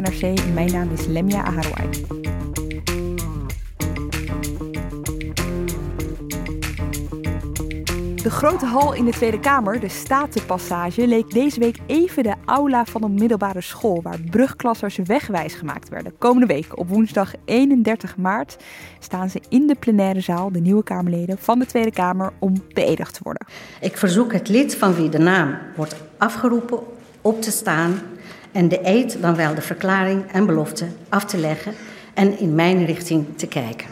NRC. Mijn naam is Lemia Aharouai. De grote hal in de Tweede Kamer, de Statenpassage, leek deze week even de aula van een middelbare school waar brugklassers wegwijs gemaakt werden. Komende week, op woensdag 31 maart, staan ze in de plenaire zaal, de nieuwe Kamerleden van de Tweede Kamer, om beëdigd te worden. Ik verzoek het lid van wie de naam wordt afgeroepen op te staan en de eed, dan wel de verklaring en belofte, af te leggen en in mijn richting te kijken.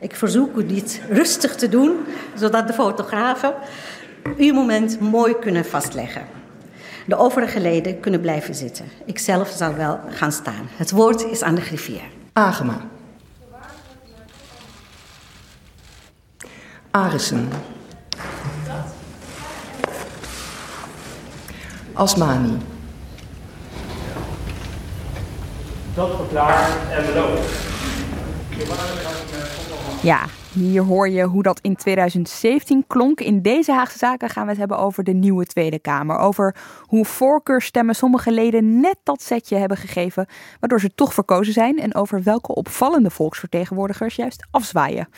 Ik verzoek u dit rustig te doen, zodat de fotografen uw moment mooi kunnen vastleggen. De overige leden kunnen blijven zitten. Ik zelf zal wel gaan staan. Het woord is aan de griffier. Agema. Arissen. Asmani. Dat verklaar en beloof. Ja, hier hoor je hoe dat in 2017 klonk. In deze Haagse Zaken gaan we het hebben over de nieuwe Tweede Kamer. Over hoe voorkeurstemmen sommige leden net dat setje hebben gegeven, waardoor ze toch verkozen zijn. En over welke opvallende volksvertegenwoordigers juist afzwaaien.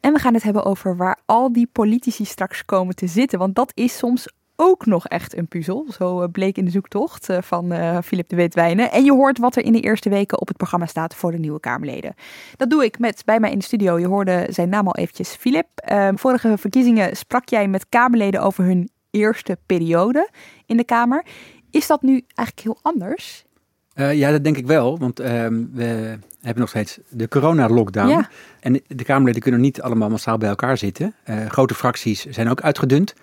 En we gaan het hebben over waar al die politici straks komen te zitten. Want dat is soms ook nog echt een puzzel. Zo eh, bleek in de zoektocht eh, van uh, Philip de Witwijnen. En je hoort wat er in de eerste weken op het programma staat voor de nieuwe Kamerleden. Dat doe ik met bij mij in de studio. Je hoorde zijn naam al eventjes, Philip. Uh, vorige verkiezingen sprak jij met Kamerleden over hun eerste periode in de Kamer. Is dat nu eigenlijk heel anders? Uh, ja, dat denk ik wel, want uh, we hebben nog steeds de corona-lockdown. Ja. En de Kamerleden kunnen niet allemaal massaal bij elkaar zitten. Uh, grote fracties zijn ook uitgedund.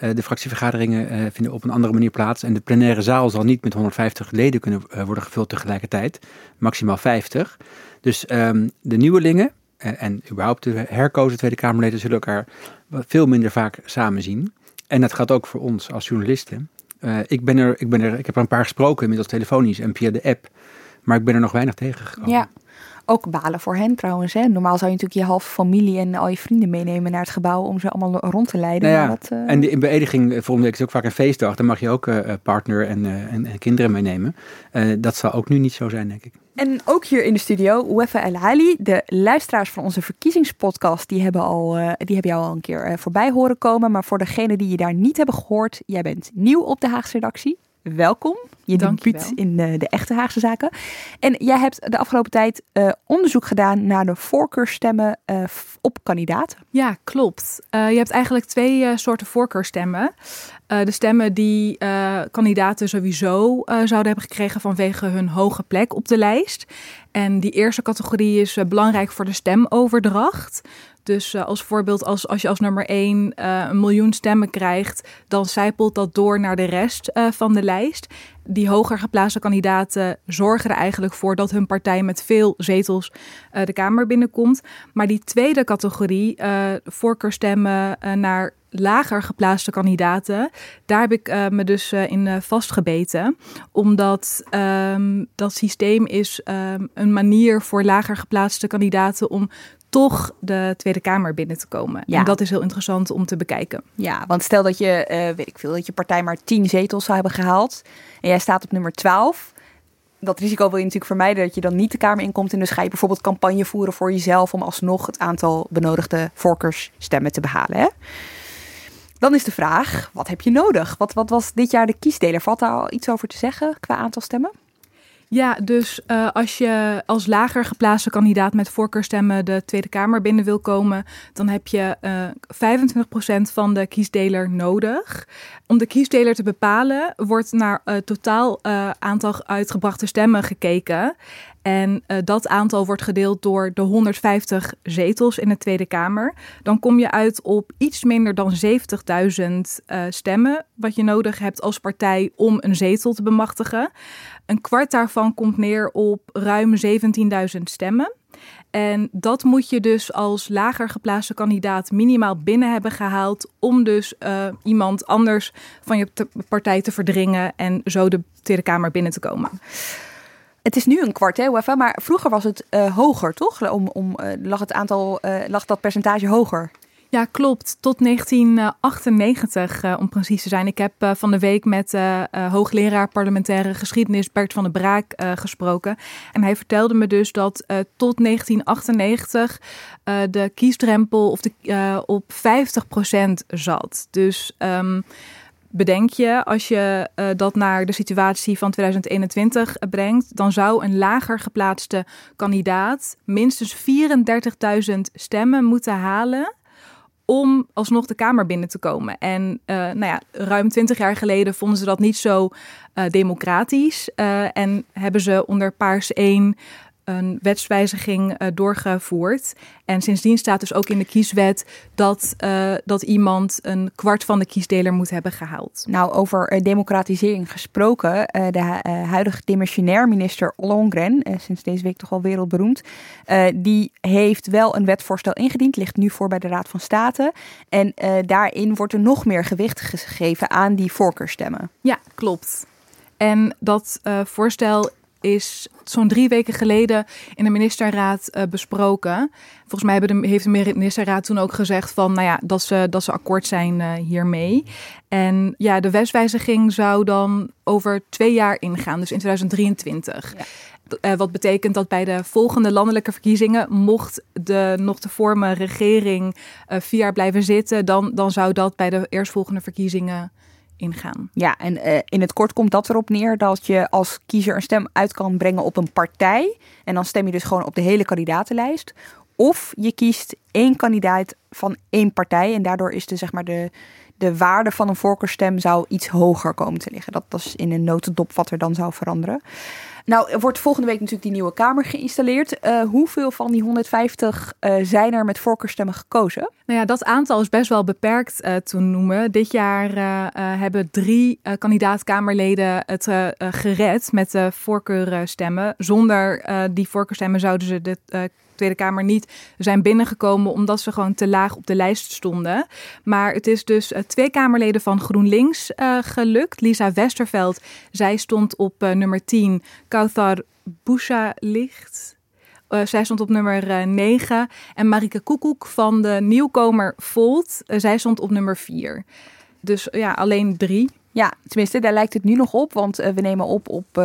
Uh, de fractievergaderingen uh, vinden op een andere manier plaats. En de plenaire zaal zal niet met 150 leden kunnen uh, worden gevuld tegelijkertijd. Maximaal 50. Dus um, de nieuwelingen en überhaupt de herkozen Tweede Kamerleden zullen elkaar veel minder vaak samen zien. En dat gaat ook voor ons als journalisten. ik, ben er, ik, ben er, ik heb er een paar gesproken, inmiddels telefonisch en via de app. Maar ik ben er nog weinig tegengekomen. Ja. Ook balen voor hen trouwens. Hè? Normaal zou je natuurlijk je halve familie en al je vrienden meenemen naar het gebouw om ze allemaal rond te leiden. Nou ja, dat, uh... En in beëdiging volgende week is ook vaak een feestdag. Dan mag je ook uh, partner en, uh, en, en, kinderen meenemen. dat zal ook nu niet zo zijn, denk ik. En ook hier in de studio, Wefa El Ali, de luisteraars van onze verkiezingspodcast, die hebben, al, die hebben jou al een keer voorbij horen komen. Maar voor degenen die je daar niet hebben gehoord, jij bent nieuw op de Haagse redactie welkom. Je debuut in de, de, echte Haagse zaken. En jij hebt de afgelopen tijd uh, onderzoek gedaan naar de voorkeurstemmen uh, op kandidaten. Ja, klopt. Uh, je hebt eigenlijk twee soorten voorkeurstemmen. de stemmen die kandidaten sowieso zouden hebben gekregen vanwege hun hoge plek op de lijst. En die eerste categorie is belangrijk voor de stemoverdracht. Dus uh, als voorbeeld, als, als je als nummer 1 uh, een miljoen stemmen krijgt, dan zijpelt dat door naar de rest uh, van de lijst. Die hoger geplaatste kandidaten zorgen er eigenlijk voor dat hun partij met veel zetels de Kamer binnenkomt. Maar die tweede categorie, voorkeurstemmen naar lager geplaatste kandidaten, daar heb ik me dus in vastgebeten. Omdat um, dat systeem is um, een manier voor lager geplaatste kandidaten om toch de Tweede Kamer binnen te komen. Ja. En dat is heel interessant om te bekijken. Ja, want stel dat je, weet ik veel, dat je partij maar 10 zetels zou hebben gehaald en jij staat op nummer 12 dat risico wil je natuurlijk vermijden dat je dan niet de Kamer inkomt. En dus ga je bijvoorbeeld campagne voeren voor jezelf om alsnog het aantal benodigde voorkeursstemmen te behalen. Hè? Dan is de vraag, wat heb je nodig? Wat, wat was dit jaar de kiesdeler? Valt daar al iets over te zeggen qua aantal stemmen? Ja, dus uh, als je als lager geplaatste kandidaat met voorkeurstemmen de Tweede Kamer binnen wil komen, dan heb je uh, 25% van de kiesdeler nodig. Om de kiesdeler te bepalen, wordt naar het totaal uh, aantal uitgebrachte stemmen gekeken. En uh, dat aantal wordt gedeeld door de 150 zetels in de Tweede Kamer. Dan kom je uit op iets minder dan 70.000 uh, stemmen, wat je nodig hebt als partij om een zetel te bemachtigen. Een kwart daarvan komt neer op ruim 17.000 stemmen. En dat moet je dus als lager geplaatste kandidaat minimaal binnen hebben gehaald. om dus uh, iemand anders van je partij te verdringen en zo de Tweede Kamer binnen te komen. Het is nu een kwart, hè, UEFA, maar vroeger was het uh, hoger, toch? Om, om, uh, lag, het aantal, uh, lag dat percentage hoger? Ja, klopt. Tot 1998 uh, om precies te zijn. Ik heb van de week met hoogleraar parlementaire geschiedenis Bert van der Braak gesproken. En hij vertelde me dus dat tot 1998 de kiesdrempel of de, op 50% zat. Dus um, bedenk je, als je uh, dat naar de situatie van 2021 brengt, dan zou een lager geplaatste kandidaat minstens 34.000 stemmen moeten halen om alsnog de Kamer binnen te komen. En uh, nou ja, ruim 20 jaar geleden vonden ze dat niet zo democratisch. en hebben ze onder Paars 1 een wetswijziging uh, doorgevoerd. En sindsdien staat dus ook in de kieswet dat, uh, dat iemand een kwart van de kiesdeler moet hebben gehaald. Nou, over uh, democratisering gesproken. de huidige demissionair minister Ollongren, sinds deze week toch al wereldberoemd, die heeft wel een wetsvoorstel ingediend, ligt nu voor bij de Raad van State. En daarin wordt er nog meer gewicht gegeven aan die voorkeurstemmen. Ja, klopt. En dat voorstel is zo'n drie weken geleden in de ministerraad uh, besproken. Volgens mij de, heeft de ministerraad toen ook gezegd van, nou ja, dat ze, dat ze akkoord zijn uh, hiermee. En ja, de wetswijziging zou dan over twee jaar ingaan, dus in 2023. Ja. Uh, wat betekent dat bij de volgende landelijke verkiezingen, mocht de nog te vormen regering vier jaar blijven zitten, dan, dan zou dat bij de eerstvolgende verkiezingen Ja, en uh, in het kort komt dat erop neer dat je als kiezer een stem uit kan brengen op een partij. En dan stem je dus gewoon op de hele kandidatenlijst. Of je kiest één kandidaat van één partij. En daardoor is de, zeg maar de, de waarde van een voorkeurstem zou iets hoger komen te liggen. Dat, dat is in een notendop wat er dan zou veranderen. Nou, er wordt volgende week natuurlijk die nieuwe Kamer geïnstalleerd. Uh, hoeveel van die 150 uh, zijn er met voorkeurstemmen gekozen? Nou ja, dat aantal is best wel beperkt uh, te noemen. Dit jaar hebben drie kandidaat-Kamerleden het gered met de voorkeurstemmen. Zonder die voorkeurstemmen zouden ze de Tweede Kamer niet zijn binnengekomen omdat ze gewoon te laag op de lijst stonden. Maar het is dus uh, twee Kamerleden van GroenLinks uh, gelukt. Lisa Westerveld, zij stond op uh, nummer 10. Kauthar Boucha. Uh, zij stond op nummer uh, 9. En Marike Koekoek van de nieuwkomer Volt. Zij stond op nummer 4. Dus ja, alleen drie. Ja, tenminste, daar lijkt het nu nog op. Want we nemen op op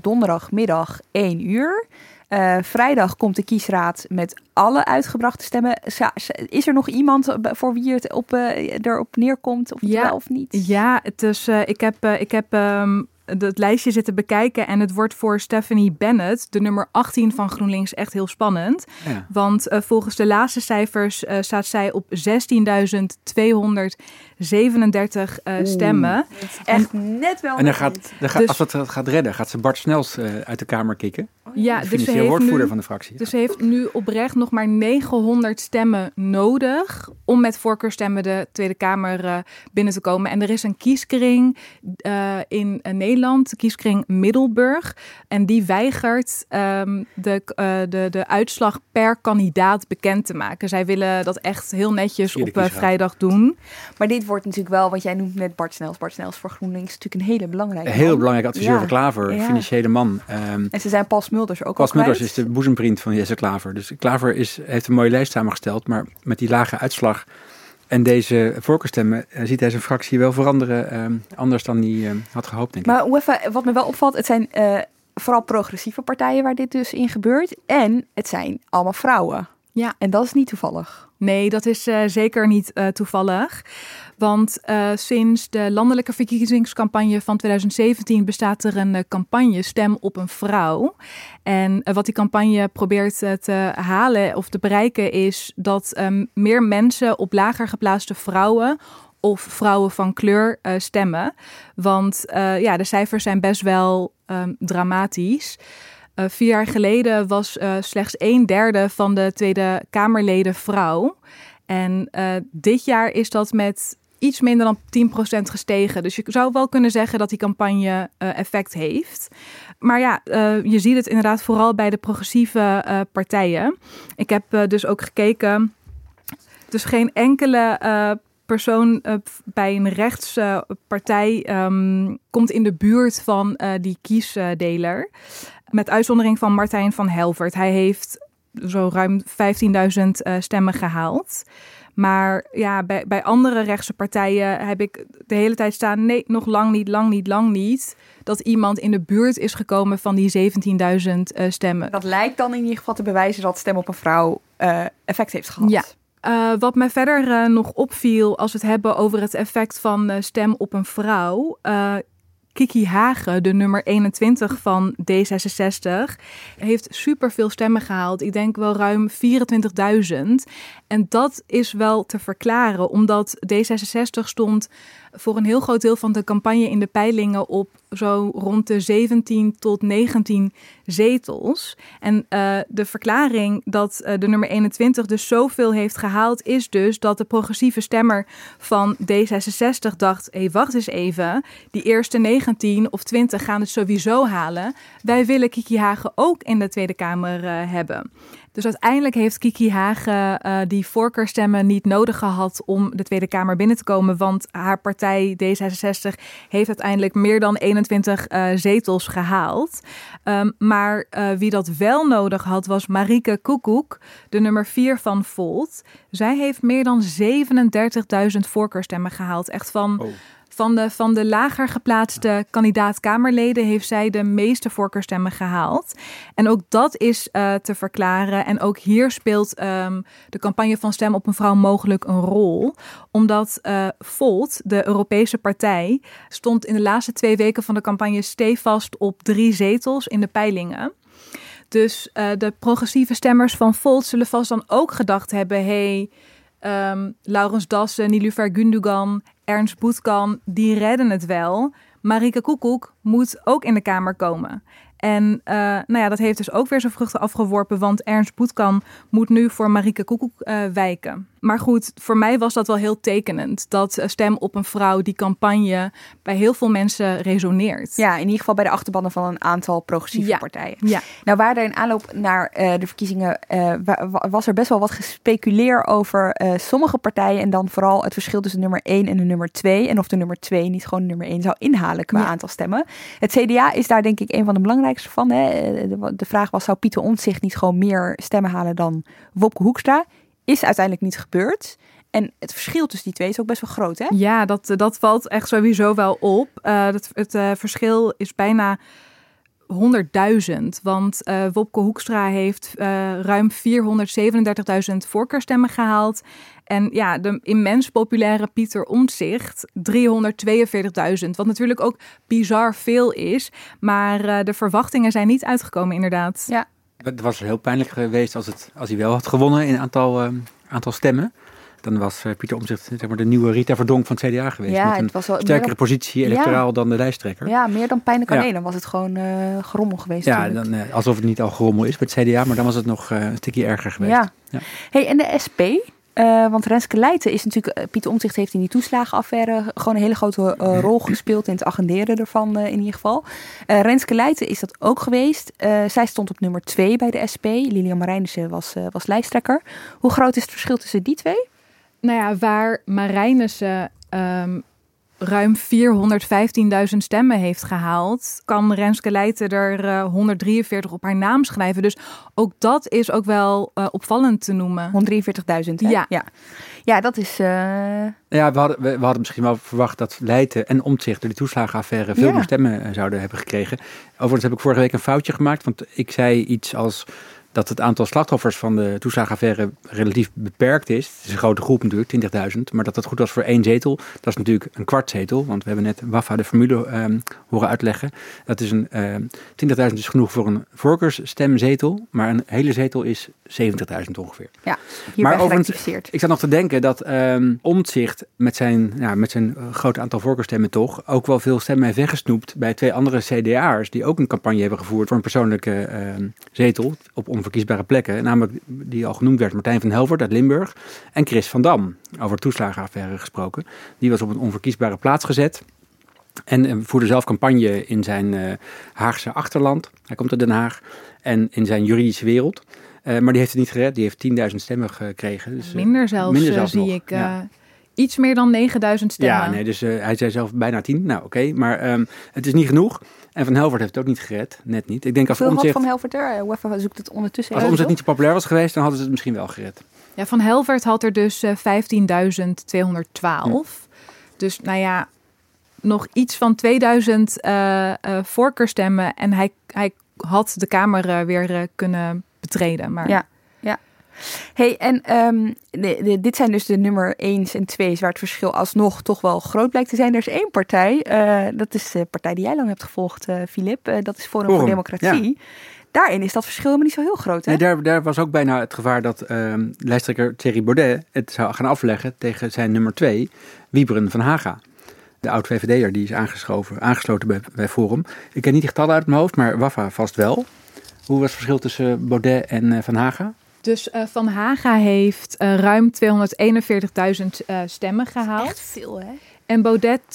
donderdagmiddag 1 uur. Uh, vrijdag komt de kiesraad met alle uitgebrachte stemmen. Is er nog iemand voor wie het op, uh, erop neerkomt? Of ja, wel of niet? Ja, het is, uh, ik heb, ik heb um, het lijstje zitten bekijken. En het wordt voor Stephanie Bennett, de nummer 18 van GroenLinks, echt heel spannend. Ja. Want volgens de laatste cijfers staat zij op 16.200 37 uh, stemmen. Echt en, net wel. En dan gaat, dan gaat, dus, als het gaat redden, gaat ze Bart Snels uh, uit de Kamer kicken. Oh, ja, de dus ze heeft woordvoerder nu, van de fractie. Dus ze heeft nu oprecht nog maar 900 stemmen nodig om met voorkeurstemmen de Tweede Kamer uh, binnen te komen. En er is een kieskring in Nederland, de kieskring Middelburg. En die weigert um, de, de, de uitslag per kandidaat bekend te maken. Zij willen dat echt heel netjes op vrijdag doen. Maar dit wordt natuurlijk wel, wat jij noemt net Bart Snels. Bart Snels voor GroenLinks natuurlijk een hele belangrijke Heel man. belangrijk adviseur ja. van Klaver, ja. financiële man. Um, en ze zijn Paul Smulders ook Paul Smulders is de boezemvriend van Jesse Klaver. Dus Klaver is, heeft een mooie lijst samengesteld, maar met die lage uitslag en deze voorkeurstemmen uh, ziet hij zijn fractie wel veranderen, uh, anders dan hij uh, had gehoopt, denk ik. Maar even, wat me wel opvalt, het zijn eh, vooral progressieve partijen waar dit dus in gebeurt. En het zijn allemaal vrouwen. Ja. En dat is niet toevallig. Nee, dat is uh, zeker niet uh, toevallig. Want uh, sinds de landelijke verkiezingscampagne van 2017 bestaat er een campagne Stem op een vrouw. En wat die campagne probeert te halen of te bereiken is dat um, meer mensen op lager geplaatste vrouwen of vrouwen van kleur stemmen. Want ja, de cijfers zijn best wel um, dramatisch. Vier jaar geleden was slechts een derde van de Tweede Kamerleden vrouw. En dit jaar is dat met iets minder dan 10% gestegen. Dus je zou wel kunnen zeggen dat die campagne effect heeft. Maar ja, je ziet het inderdaad vooral bij de progressieve partijen. Ik heb dus ook gekeken. Dus geen enkele persoon bij een rechtspartij um, komt in de buurt van die kiesdeler. Met uitzondering van Martijn van Helvert. Hij heeft zo ruim 15.000 stemmen gehaald. Maar ja, bij, bij andere rechtse partijen heb ik de hele tijd staan: nee, nog lang niet, lang niet, lang niet. Dat iemand in de buurt is gekomen van die 17.000 stemmen. Dat lijkt dan in ieder geval te bewijzen dat stem op een vrouw effect heeft gehad. Ja, uh, wat mij verder nog opviel als we het hebben over het effect van stem op een vrouw. Kiki Hagen, de nummer 21 van D66, heeft superveel stemmen gehaald. Ik denk wel ruim 24.000. En dat is wel te verklaren, omdat D66 stond voor een heel groot deel van de campagne in de peilingen op zo rond de 17 tot 19 zetels. En uh, de verklaring dat uh, de nummer 21 dus zoveel heeft gehaald, is dus dat de progressieve stemmer van D66 dacht: hé, hey, wacht eens even, die eerste 19 of 20 gaan het sowieso halen. Wij willen Kiki Hagen ook in de Tweede Kamer uh, hebben. Dus uiteindelijk heeft Kiki Hagen uh, die voorkeurstemmen niet nodig gehad om de Tweede Kamer binnen te komen. Want haar partij D66 heeft uiteindelijk meer dan 21 uh, zetels gehaald. Um, maar uh, wie dat wel nodig had was Marike Koekoek, de nummer 4 van Volt. Zij heeft meer dan 37.000 voorkeurstemmen gehaald. Echt van... Oh van de, van de lager geplaatste kandidaat-Kamerleden heeft zij de meeste voorkeurstemmen gehaald. En ook dat is uh, te verklaren. En ook hier speelt um, de campagne van Stem op een Vrouw mogelijk een rol. Omdat uh, Volt, de Europese partij, stond in de laatste twee weken van de campagne stevast op drie zetels in de peilingen. Dus uh, de progressieve stemmers van Volt zullen vast dan ook gedacht hebben: hey, um, Laurens Dassen, Nilufer Gundogan, Ernst Boetkan, die redden het wel. Marike Koekoek moet ook in de Kamer komen. En uh, nou ja, dat heeft dus ook weer zijn vruchten afgeworpen, want Ernst Boetkan moet nu voor Marike Koekoek uh, wijken. Maar goed, voor mij was dat wel heel tekenend. Dat Stem op een Vrouw, die campagne, bij heel veel mensen resoneert. Ja, in ieder geval bij de achterbannen van een aantal progressieve ja. partijen. Ja. Nou, waar er in aanloop naar uh, de verkiezingen uh, was er best wel wat gespeculeer over uh, sommige partijen. En dan vooral het verschil tussen nummer 1 en de nummer 2. En of de nummer 2 niet gewoon nummer 1 zou inhalen qua ja. aantal stemmen. Het CDA is daar denk ik een van de belangrijkste van. Hè. De, de vraag was, zou Pieter Omtzigt niet gewoon meer stemmen halen dan Wopke Hoekstra? Is uiteindelijk niet gebeurd. En het verschil tussen die twee is ook best wel groot, hè? Ja, dat, dat valt echt sowieso wel op. Uh, dat, het uh, verschil is bijna 100.000. Want uh, Wopke Hoekstra heeft ruim 437.000 voorkeurstemmen gehaald. En ja, de immens populaire Pieter Omtzigt 342.000. Wat natuurlijk ook bizar veel is. Maar de verwachtingen zijn niet uitgekomen, inderdaad. Ja, het was heel pijnlijk geweest als, het, als hij wel had gewonnen in aantal, uh, aantal stemmen. Dan was uh, Pieter Omtzigt zeg maar, de nieuwe Rita Verdonk van het CDA geweest. Ja, met een het was wel, sterkere dan, positie electoraal ja. dan de lijsttrekker. Ja, meer dan pijnlijk alleen. Ja. Dan was het gewoon uh, gerommel geweest. Ja, dan, alsof het niet al gerommel is bij het CDA, maar dan was het nog een stukje erger geweest. Ja. Hey, en de SP, uh, want Renske Leijten is natuurlijk, uh, Pieter Omtzigt heeft in die toeslagenaffaire gewoon een hele grote uh, rol gespeeld in het agenderen ervan in ieder geval. Renske Leijten is dat ook geweest. zij stond op nummer 2 bij de SP. Lilian Marijnissen was, was lijsttrekker. Hoe groot is het verschil tussen die twee? Nou ja, waar Marijnissen um, ruim 415.000 stemmen heeft gehaald, kan Renske Leijten er uh, 143 op haar naam schrijven. Dus ook dat is ook wel uh, opvallend te noemen. 143.000, ja. ja. Ja, dat is... Uh... Ja, we hadden, we, we, hadden misschien wel verwacht dat Leijten en Omtzigt door die toeslagenaffaire veel Ja. meer stemmen eh, zouden hebben gekregen. Overigens heb ik vorige week een foutje gemaakt, want ik zei iets als dat het aantal slachtoffers van de toeslagenaffaire relatief beperkt is. Het is een grote groep natuurlijk, 20.000. Maar dat dat goed was voor één zetel, dat is natuurlijk een kwart zetel. Want we hebben net Wafa de formule ehm, horen uitleggen. Dat is een uh, ehm, 20.000 is genoeg voor een voorkeursstemzetel. Maar een hele zetel is 70.000 ongeveer. Ja, maar overigens, ik zat nog te denken dat um, Omtzigt met zijn, ja, met zijn uh, groot aantal voorkeurstemmen toch ook wel veel stemmen heeft weggesnoept bij twee andere CDA'ers die ook een campagne hebben gevoerd voor een persoonlijke zetel op onverkiesbare plekken. Namelijk die al genoemd werd, Martijn van Helvert uit Limburg en Chris van Dam, over toeslagenaffaire gesproken. Die was op een onverkiesbare plaats gezet. En uh, voerde zelf campagne in zijn uh, Haagse achterland. Hij komt uit Den Haag. En in zijn juridische wereld. Uh, maar die heeft het niet gered. Die heeft 10.000 stemmen gekregen. Dus, minder zelfs, minder zelfs zie nog. ik. Ja. Iets meer dan 9000 stemmen. Ja, nee, dus hij zei zelf bijna 10. Nou, oké. Okay, maar um, het is niet genoeg. En Van Helvert heeft het ook niet gered. Net niet. Ik denk als omzicht, Van Helvert er? UEFA zoekt het ondertussen Als omzet niet zo populair was geweest, dan hadden ze het misschien wel gered. Ja, Van Helvert had er dus uh, 15.212. Hm. Dus nou ja, nog iets van 2000 uh, uh, voorkeurstemmen. En hij, hij had de Kamer weer kunnen betreden. Maar... Ja. Hey, en um, de, de, dit zijn dus de nummer 1 en 2 waar het verschil alsnog toch wel groot blijkt te zijn. Er is één partij, uh, dat is de partij die jij lang hebt gevolgd, Filip. Uh, dat is Forum, Forum voor Democratie. Ja. Daarin is dat verschil helemaal niet zo heel groot. Hè? Nee, daar, daar was ook bijna het gevaar dat uh, lijsttrekker Thierry Baudet het zou gaan afleggen tegen zijn nummer 2, Wieberen van Haga. De oud-VVD'er die is aangeschoven, aangesloten bij, bij Forum. Ik ken niet die getallen uit mijn hoofd, maar Wafa vast wel. Hoe was het verschil tussen Baudet en Van Haga? Dus uh, Van Haga heeft uh, ruim 241.000 uh, stemmen gehaald. Echt veel, hè? En Baudet 245.000.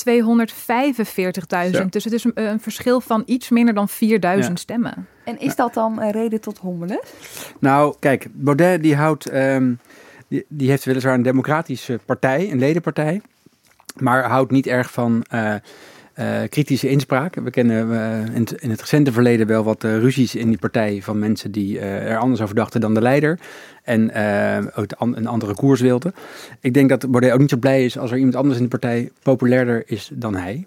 Dus het is een, een, verschil van iets minder dan 4.000 ja. stemmen. En is dat dan een reden tot hommelen? Nou, kijk, Baudet die houdt... Um, die, die, heeft weliswaar een democratische partij, een ledenpartij. Maar houdt niet erg van... Uh, kritische inspraak. We kennen uh, in, in, het recente verleden wel wat uh, ruzies in die partij van mensen die er anders over dachten dan de leider. En ook een andere koers wilden. Ik denk dat Baudet ook niet zo blij is als er iemand anders in de partij populairder is dan hij.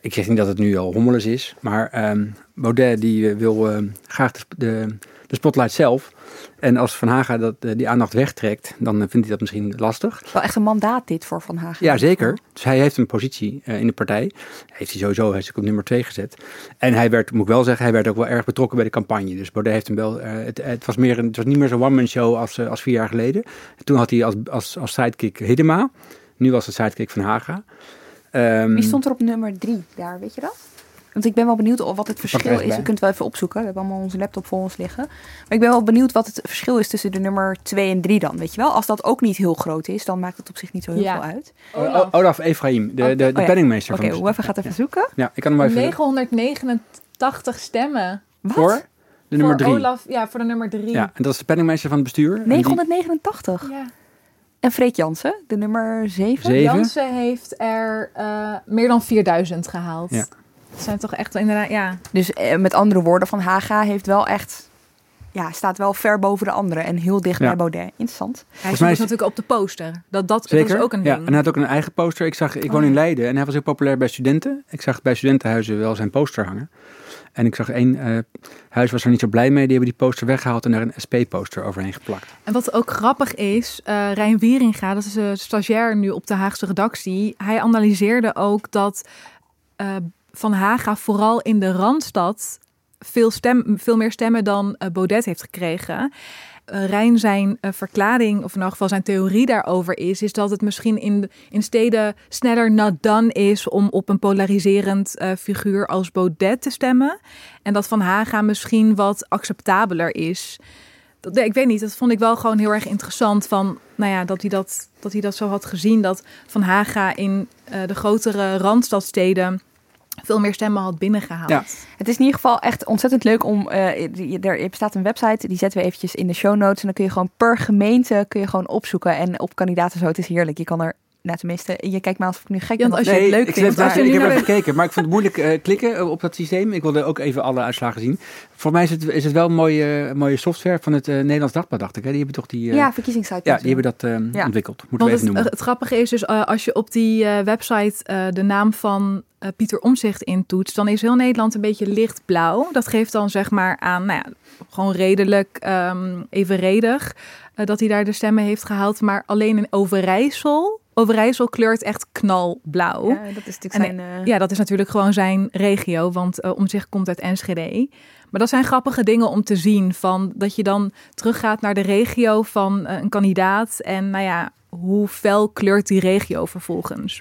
Ik zeg niet dat het nu al hommeles is, maar um, Baudet die wil graag de, de spotlight zelf. En als Van Haga dat, die aandacht wegtrekt, dan vindt hij dat misschien lastig. Wel echt een mandaat dit voor Van Haga. Ja, zeker. Dus hij heeft een positie uh, in de partij. Heeft hij sowieso, hij is ook op nummer 2 gezet. En hij werd, moet ik wel zeggen, hij werd ook wel erg betrokken bij de campagne. Dus Baudet heeft hem wel, het, het, was meer het was niet meer zo'n one-man show als, als vier jaar geleden. Toen had hij als, als, als sidekick Hiddema. Nu was het sidekick Van Haga. Um, Wie stond er op nummer 3 daar, weet je dat? Want ik ben wel benieuwd wat het verschil is. We kunnen het wel even opzoeken. We hebben allemaal onze laptop voor ons liggen. Maar ik ben wel benieuwd wat het verschil is tussen de nummer 2 en 3 dan. Weet je wel? Als dat ook niet heel groot is, dan maakt het op zich niet zo heel ja. veel uit. Olaf, Olaf Efraim, de, de, de, de oh, ja. penningmeester Oké, okay, hoe even gaat even ja. zoeken. Ja, ik kan hem even... 989 stemmen. Wat? Voor? De nummer 3. Olaf, ja, voor de nummer 3. Ja, en dat is de penningmeester van het bestuur. 989? Die... Ja. En Freek Jansen, de nummer 7? 7. Jansen heeft er uh, meer dan 4000 gehaald. Ja. Dat zijn toch echt inderdaad, ja. Dus eh, met andere woorden, Van Haga heeft wel echt, ja, staat wel ver boven de anderen en heel dicht ja. bij Baudet. Interessant. Hij stond is... natuurlijk op de poster. Dat, dat, Zeker? dat is ook een ja, ding. en hij had ook een eigen poster. Ik zag, ik woon oh. in Leiden en hij was heel populair bij studenten. Ik zag bij studentenhuizen wel zijn poster hangen. En ik zag één uh, huis was er niet zo blij mee. Die hebben die poster weggehaald en daar een SP-poster overheen geplakt. En wat ook grappig is, uh, Rijn Wieringa, dat is een stagiair nu op de Haagse redactie. Hij analyseerde ook dat uh, Van Haga vooral in de Randstad veel, stem, veel meer stemmen dan uh, Baudet heeft gekregen. Uh, Rijn zijn uh, verklaring, of in elk geval zijn theorie daarover is, is dat het misschien in, in steden sneller not done is om op een polariserend figuur als Baudet te stemmen. En dat Van Haga misschien wat acceptabeler is. Dat, ik weet niet, dat vond ik wel gewoon heel erg interessant. Van, nou ja, dat hij dat, dat hij dat zo had gezien. Dat Van Haga in de grotere randstadsteden veel meer stemmen had binnengehaald. Ja. Het is in ieder geval echt ontzettend leuk om. Uh, er bestaat een website, die zetten we eventjes in de show notes. En dan kun je gewoon per gemeente kun je gewoon opzoeken. En op kandidaten zo. Het is heerlijk. Je kan er nou tenminste, je kijkt me alsof ik nu gek ben. want als je het ik leuk het vindt, maar- als je ik heb even gekeken, maar ik vond het moeilijk eh, klikken op dat systeem. Ik wilde ook even alle uitslagen zien. Voor mij is het, is het wel een mooie, mooie software van het eh, Nederlands Dagblad, dacht ik. Hè? Die hebben toch die, eh, ja, verkiezingssite. ja, die hebben dat Ja. ontwikkeld. Moeten we even het, noemen. het grappige is dus, als je op die eh, website eh, de naam van eh, Pieter Omzicht intoetst, dan is heel Nederland een beetje lichtblauw. Dat geeft dan zeg maar aan, nou ja, gewoon redelijk ehm, evenredig eh, dat hij daar de stemmen heeft gehaald. Maar alleen in Overijssel, Overijssel kleurt echt knalblauw. Ja, dat is natuurlijk En, zijn... eh, Ja, dat is natuurlijk gewoon zijn regio, want eh Omzicht komt uit Enschede. Maar dat zijn grappige dingen om te zien, van dat je dan teruggaat naar de regio van eh, een kandidaat. En nou ja, hoe fel kleurt die regio vervolgens?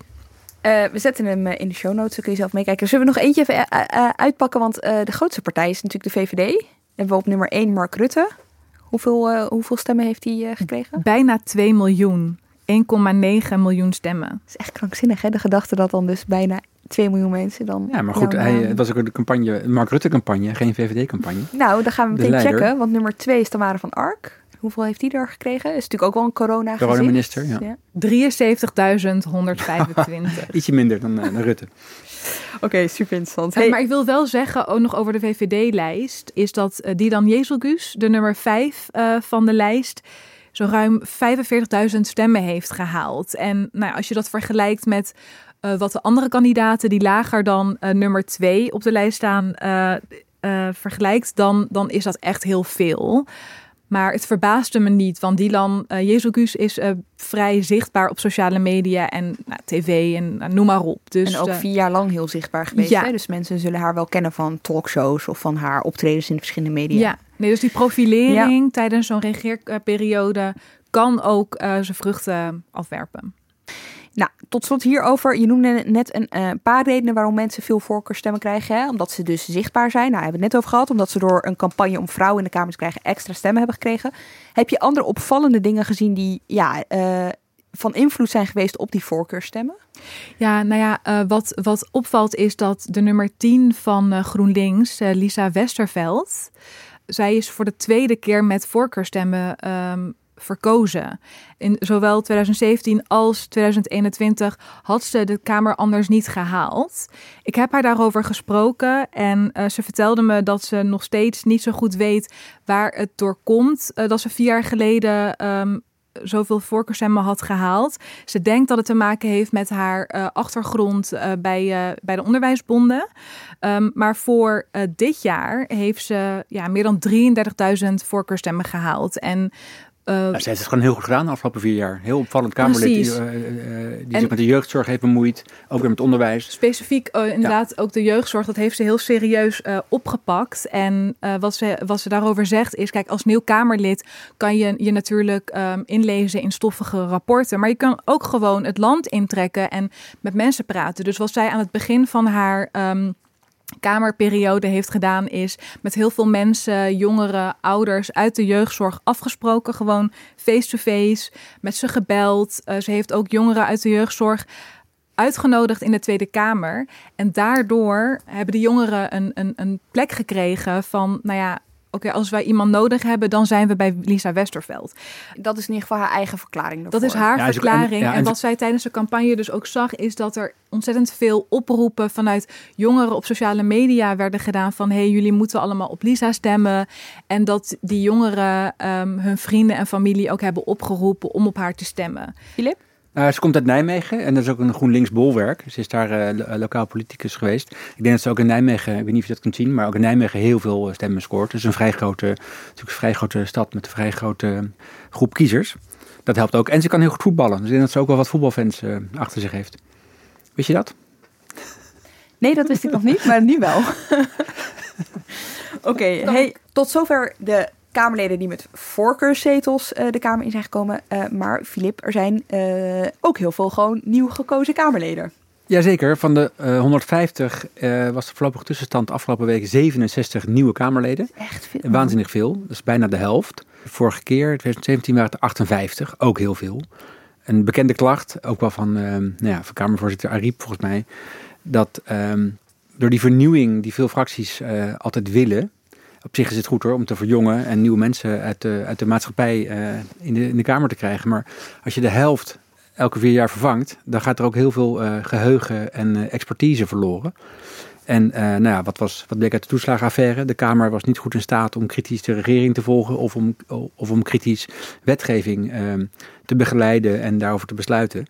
We zetten hem in de show notes, dan kun je zelf meekijken. Zullen we nog eentje even uitpakken? Want de grootste partij is natuurlijk de VVD. Dan hebben we op nummer 1 Mark Rutte. Hoeveel, hoeveel stemmen heeft hij gekregen? Bijna 2 miljoen, 1,9 miljoen stemmen. Dat is echt krankzinnig, hè? De gedachte dat dan dus bijna 2 miljoen mensen dan... Ja, maar goed, hij, het was ook een campagne, Mark Rutte campagne, geen VVD-campagne. Nou, dan gaan we de meteen leider. checken. Want nummer 2 is Tamara van Ark. Hoeveel heeft hij er gekregen? Is natuurlijk ook wel een corona Coronaminister, ja. 73.125. Ietsje minder dan, eh, dan Rutte. Oké, super interessant. Eh, maar ik wil wel zeggen, ook nog over de VVD-lijst, is dat eh, Didan Jezelgus, de nummer 5 van de lijst, zo ruim 45.000 stemmen heeft gehaald. En nou, als je dat vergelijkt met eh, wat de andere kandidaten die lager dan eh, nummer 2 op de lijst staan, eh, vergelijkt, dan, dan is dat echt heel veel. Maar het verbaasde me niet, want Dylan uh, Jezelgus is eh, vrij zichtbaar op sociale media en nou, tv en nou, noem maar op. Dus, en ook eh, vier jaar lang heel zichtbaar geweest. Ja. Hè? Dus mensen zullen haar wel kennen van talkshows of van haar optredens in de verschillende media. Ja, nee, dus die profilering tijdens zo'n regeerperiode kan ook zijn vruchten afwerpen. Nou, tot slot hierover. Je noemde net een uh, paar redenen waarom mensen veel voorkeurstemmen krijgen. Hè? Omdat ze dus zichtbaar zijn. Nou, hebben we het net over gehad. Omdat ze door een campagne om vrouwen in de Kamer te krijgen extra stemmen hebben gekregen. Heb je andere opvallende dingen gezien die ja, uh, van invloed zijn geweest op die voorkeurstemmen? Ja, nou ja, uh, wat, wat opvalt is dat de nummer 10 van GroenLinks, Lisa Westerveld, zij is voor de tweede keer met voorkeurstemmen um, verkozen. In zowel 2017 als 2021 had ze de Kamer anders niet gehaald. Ik heb haar daarover gesproken en uh, ze vertelde me dat ze nog steeds niet zo goed weet waar het door komt. Uh, dat ze vier jaar geleden um, zoveel voorkeurstemmen had gehaald. Ze denkt dat het te maken heeft met haar uh, achtergrond bij, bij de onderwijsbonden. Um, maar voor dit jaar heeft ze ja, meer dan 33.000 voorkeurstemmen gehaald. En Uh, nou, ze heeft het gewoon heel goed gedaan de afgelopen vier jaar. Heel opvallend Kamerlid die, uh, uh, die zich met de jeugdzorg heeft bemoeid. Ook weer met onderwijs. Specifiek inderdaad ja. ook de jeugdzorg. Dat heeft ze heel serieus opgepakt. En wat, ze, wat ze daarover zegt is... Kijk, als nieuw Kamerlid kan je je natuurlijk um, inlezen in stoffige rapporten. Maar je kan ook gewoon het land intrekken en met mensen praten. Dus wat zij aan het begin van haar... Um, Kamerperiode heeft gedaan, is met heel veel mensen, jongeren, ouders uit de jeugdzorg afgesproken. Gewoon face-to-face, met ze gebeld. Uh, ze heeft ook jongeren uit de jeugdzorg uitgenodigd in de Tweede Kamer. En daardoor hebben de jongeren een, een, een plek gekregen van, nou ja, oké, okay, als wij iemand nodig hebben, dan zijn we bij Lisa Westerveld. Dat is in ieder geval haar eigen verklaring. Daarvoor. Dat is haar Ja, verklaring. en- ja, en, en- wat zij tijdens de campagne dus ook zag, is dat er ontzettend veel oproepen vanuit jongeren op sociale media werden gedaan van hé, hey, jullie moeten allemaal op Lisa stemmen. En dat die jongeren ehm, hun vrienden en familie ook hebben opgeroepen om op haar te stemmen. Filip? Nou, ze komt uit Nijmegen en dat is ook een GroenLinks bolwerk. Ze is daar eh, lo- lokaal politicus geweest. Ik denk dat ze ook in Nijmegen, ik weet niet of je dat kunt zien, maar ook in Nijmegen heel veel eh, stemmen scoort. Het is een vrij grote, natuurlijk een vrij grote stad met een vrij grote eh, groep kiezers. Dat helpt ook. En ze kan heel goed voetballen. Dus ik denk dat ze ook wel wat voetbalfans eh, achter zich heeft. Wist je dat? Nee, dat wist ik nog niet, maar nu wel. Oké, hey, tot zover de Kamerleden die met voorkeurszetels eh, de Kamer in zijn gekomen. Eh, maar Filip, er zijn eh, ook heel veel gewoon nieuw gekozen Kamerleden. Jazeker, van de eh, 150 eh, was de voorlopige tussenstand afgelopen week 67 nieuwe Kamerleden. Echt veel. Waanzinnig veel, dat is bijna de helft. Vorige keer, 2017, waren het er 58, ook heel veel. Een bekende klacht, ook wel van, nou ja, van Kamervoorzitter Ariep volgens mij, dat ehm, door die vernieuwing die veel fracties altijd willen, op zich is het goed hoor, om te verjongen en nieuwe mensen uit de, uit de maatschappij eh, in, de, in de Kamer te krijgen. Maar als je de helft elke vier jaar vervangt, dan gaat er ook heel veel uh, geheugen en uh, expertise verloren. En nou ja, wat, was, wat bleek uit de toeslagenaffaire? De Kamer was niet goed in staat om kritisch de regering te volgen of om, of om kritisch wetgeving ehm, te begeleiden en daarover te besluiten.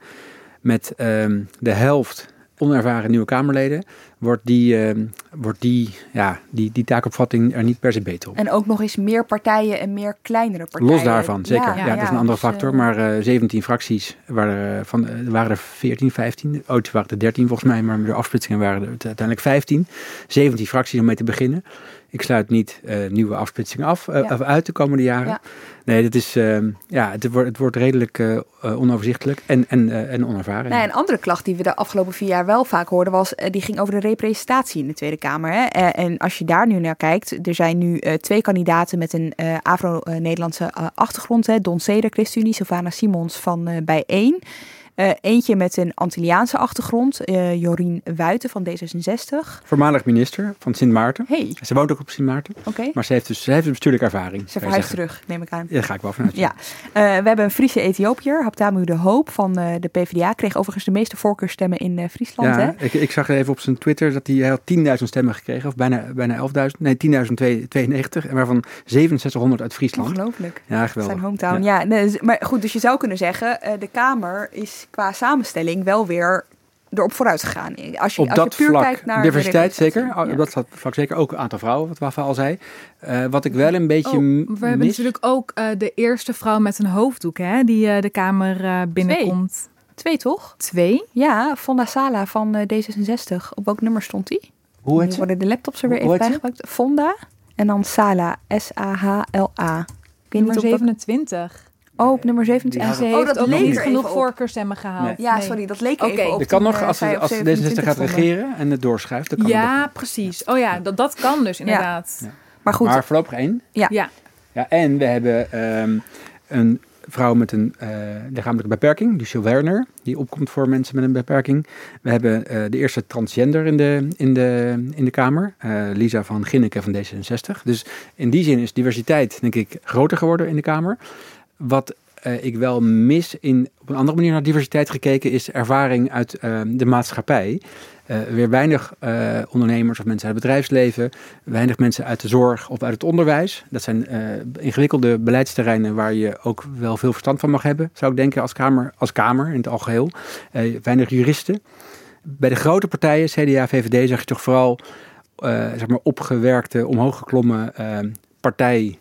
Met ehm, de helft onervaren nieuwe Kamerleden, wordt die, uh, wordt die, ja, die, die taakopvatting er niet per se beter op. En ook nog eens meer partijen en meer kleinere partijen. Los daarvan, zeker. Ja, ja, ja dat is een andere dus, factor. Maar uh, 17 fracties, waren, van, er waren er 14, 15. Ooit waren er 13 volgens mij, maar met de afsplitsingen waren er uiteindelijk 15. 17 fracties om mee te beginnen. Ik sluit niet uh, nieuwe afsplitsingen af, uh, uit de komende jaren. Nee, dat is, uh, ja, het, wordt, het wordt redelijk uh, onoverzichtelijk en, en, en onervaren. Nou, een andere klacht die we de afgelopen vier jaar wel vaak hoorden, was, die ging over de representatie in de Tweede Kamer. Hè? en als je daar nu naar kijkt, er zijn nu twee kandidaten met een Afro-Nederlandse achtergrond. Hè? Don Ceder, ChristenUnie, Sylvana Simons van Bijeen. Uh, eentje met een Antilliaanse achtergrond, uh, Jorien Wuiten van D66. Voormalig minister van Sint Maarten. Hey. Ze woont ook op Sint Maarten. Okay. Maar ze heeft dus ze heeft een bestuurlijke ervaring. Ze verhuist terug, neem ik aan. Ja, daar ga ik wel vanuit. Ja. Uh, we hebben een Friese Ethiopiër, Haptamu de Hoop van de PvdA. Kreeg overigens de meeste voorkeurstemmen in Friesland. Ja, hè? Ik, ik zag even op zijn Twitter dat hij, hij had 10.000 stemmen gekregen. Of bijna, bijna 11.000. Nee, 10.092. En waarvan 6700 uit Friesland. Ongelooflijk. Ja, geweldig. Zijn hometown. Ja, ja nee, maar goed, dus je zou kunnen zeggen, de Kamer is qua samenstelling wel weer erop vooruit gegaan. Als je, op als dat je puur vlak, kijkt naar diversiteit zeker. Ja. Op dat vlak zeker ook een aantal vrouwen, wat Wafa al zei. Uh, wat ik wel een beetje oh, We hebben natuurlijk ook uh, de eerste vrouw met een hoofddoek, hè, die uh, de Kamer binnenkomt. Twee. Twee, toch? Twee? Ja, Fonda Sala van D66. Op welk nummer stond die? Hoe heet ze? worden de laptops er weer even bijgepakt. Fonda en dan Sala, S-A-H-L-A. Nummer 27. Oh, op nummer 17. En ze heeft oh, dat ook leek niet genoeg voorkeurstemmen gehaald. Nee. Ja, sorry, dat leek Oké. even op. Er kan nog, uh, als, als D66 27 gaat regeren en het doorschuift, dan kan Ja, precies. Oh ja, dat, dat kan dus inderdaad. Ja. Maar goed, Maar voorlopig één. Ja. Ja. Ja, en we hebben ehm, een vrouw met een eh, lichamelijke beperking, Lucie Werner, die opkomt voor mensen met een beperking. We hebben eh, de eerste transgender in de, in de, in de Kamer, eh, Lisa van Ginneke van D66. Dus in die zin is diversiteit, denk ik, groter geworden in de Kamer. Wat uh, ik wel mis in op een andere manier naar diversiteit gekeken is ervaring uit uh, de maatschappij. Uh, weer weinig ondernemers of mensen uit het bedrijfsleven, weinig mensen uit de zorg of uit het onderwijs. Dat zijn ingewikkelde beleidsterreinen waar je ook wel veel verstand van mag hebben, zou ik denken, als Kamer, als kamer in het algeheel. weinig juristen. Bij de grote partijen, CDA, VVD, zag je toch vooral zeg maar opgewerkte, omhoog geklommen partij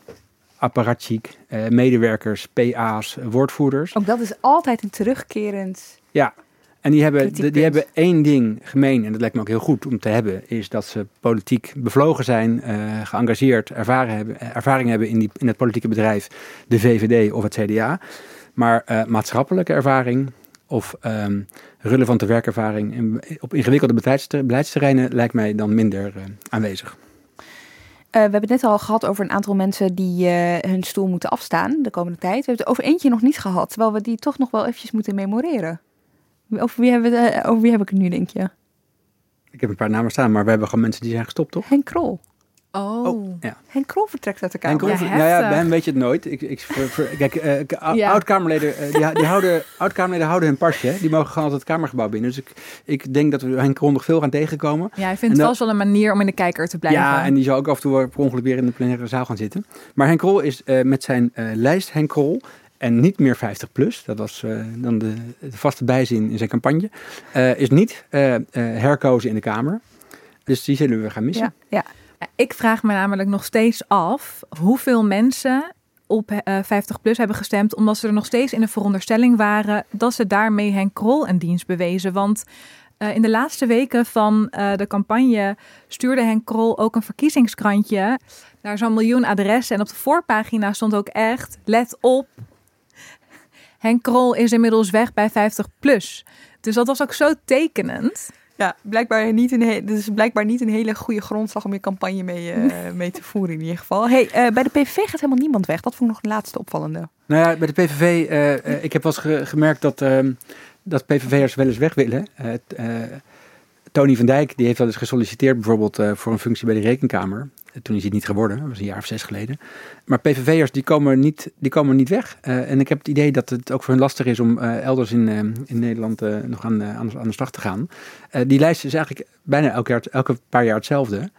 apparatchiek, uh, medewerkers, PA's, woordvoerders. Ook dat is altijd een terugkerend. Ja, en die hebben, die, die hebben één ding gemeen, en dat lijkt me ook heel goed om te hebben, is dat ze politiek bevlogen zijn, uh, geëngageerd, ervaren hebben, ervaring hebben in, die, in het politieke bedrijf, de VVD of het CDA. Maar uh, maatschappelijke ervaring of um, relevante werkervaring in, op ingewikkelde beleidsterreinen lijkt mij dan minder aanwezig. Uh, we hebben het net al gehad over een aantal mensen die uh, hun stoel moeten afstaan de komende tijd. We hebben het over eentje nog niet gehad, terwijl we die toch nog wel eventjes moeten memoreren. Over wie, hebben we uh, over wie heb ik het nu, denk je? Ik heb een paar namen staan, maar we hebben gewoon mensen die zijn gestopt, toch? Henk Krol. Oh. oh ja. Henk Krol vertrekt uit de Kamer. Henk Krol, ja, nou ja, bij hem weet je het nooit. Ik, kijk, uh, ja. oud-Kamerleden die, die houden, oud houden hun pasje. Die mogen gewoon altijd het Kamergebouw binnen. Dus ik, ik denk dat we Henk Krol nog veel gaan tegenkomen. Ja, hij vindt het vast wel een manier om in de kijker te blijven. Ja, en die zou ook af en toe per ongeluk weer in de plenaire zaal gaan zitten. Maar Henk Krol is uh, met zijn uh, lijst Henk Krol en niet meer 50 plus, dat was uh, dan de, de, vaste bijzin in zijn campagne, uh, is niet uh, herkozen in de Kamer. Dus die zullen we gaan missen. Ja, ja. Ik vraag me namelijk nog steeds af hoeveel mensen op 50 plus hebben gestemd, omdat ze er nog steeds in de veronderstelling waren dat ze daarmee Henk Krol een dienst bewezen. Want uh, in de laatste weken van uh, de campagne stuurde Henk Krol ook een verkiezingskrantje naar zo'n miljoen adressen. En op de voorpagina stond ook echt, let op, Henk Krol is inmiddels weg bij 50 plus. Dus dat was ook zo tekenend. Ja, blijkbaar niet een, dus blijkbaar niet een hele goede grondslag om je campagne mee, uh, mee te voeren in ieder geval. Hey, uh, bij de PVV gaat helemaal niemand weg. Dat vond ik nog de laatste opvallende. Nou ja, bij de PVV, uh, ik heb wel eens ge gemerkt dat, dat PVV'ers wel eens weg willen. Tony van Dijk die heeft wel eens gesolliciteerd bijvoorbeeld eh, voor een functie bij de Rekenkamer. Toen is hij niet geworden, dat was een jaar of zes geleden. Maar PVV'ers die komen niet, die komen niet weg. Eh, en ik heb het idee dat het ook voor hen lastig is om eh, elders in, in Nederland nog aan, aan, de- slag te gaan. Die lijst is eigenlijk bijna elke, jaar, elke paar jaar hetzelfde.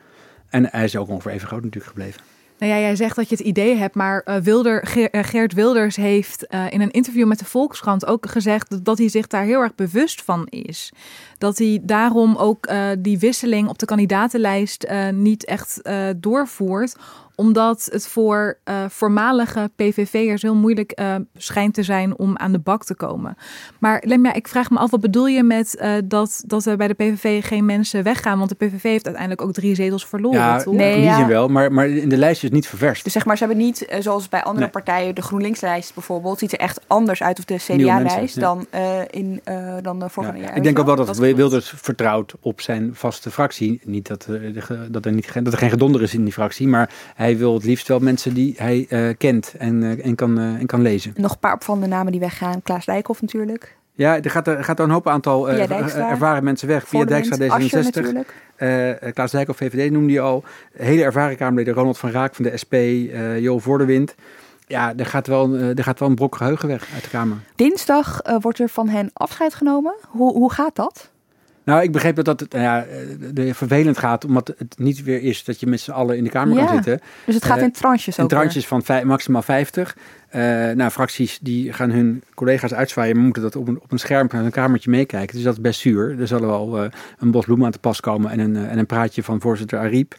En hij is ook ongeveer even groot natuurlijk gebleven. Nou ja, jij zegt dat je het idee hebt, maar eh, Wilder, eh, Geert Wilders heeft eh, in een interview met de Volkskrant ook gezegd dat, hij zich daar heel erg bewust van is. Dat hij daarom ook die wisseling op de kandidatenlijst niet echt doorvoert omdat het voor eh, voormalige PVV'ers heel moeilijk eh, schijnt te zijn om aan de bak te komen. Maar Lemja, ik vraag me af, wat bedoel je met eh, dat, dat er bij de PVV geen mensen weggaan? Want de PVV heeft uiteindelijk ook drie zetels verloren, ja, toch? Nee, in die ja. zin wel, maar, maar in de lijst is het niet ververst. Dus zeg maar, ze hebben niet, zoals bij andere Nee. partijen, de GroenLinks-lijst bijvoorbeeld, ziet er echt anders uit, of de CDA-lijst, ja. dan, eh, in, eh, dan de Ja, vorige jaar. ik denk ook wel dat. Wilders vertrouwt op zijn vaste fractie. Niet dat, er, dat, er niet, dat er geen gedonder is in die fractie, maar hij wil het liefst wel mensen die hij eh, kent en, eh, en, kan, eh, en kan lezen. Nog een paar opvallende namen die weggaan. Klaas Dijkhoff natuurlijk. Ja, er gaat er, gaat er een hoop aantal ervaren mensen weg. Via de Dijkstra wind. Asscher D66, natuurlijk. eh Klaas Dijk of VVD noemde je al. Hele ervaren Kamerleden, Ronald van Raak van de SP, eh Joel Voordewind. Ja, er gaat, wel, er gaat wel een brok geheugen weg uit de Kamer. Dinsdag wordt er van hen afscheid genomen. Hoe, hoe gaat dat? Nou, ik begreep dat dat nou ja, eh, de, vervelend gaat, omdat het niet weer is dat je met z'n allen in de Kamer Ja. kan zitten. Dus het gaat Eh, in tranches In ook. weer. trantjes van vij- maximaal 50. Eh, nou, fracties die gaan hun collega's uitzwaaien, maar moeten dat op een, op een scherm naar een kamertje meekijken. Dus dat is best zuur. Er zal wel eh, een bos bloemen aan te pas komen en een, en een praatje van voorzitter Ariep.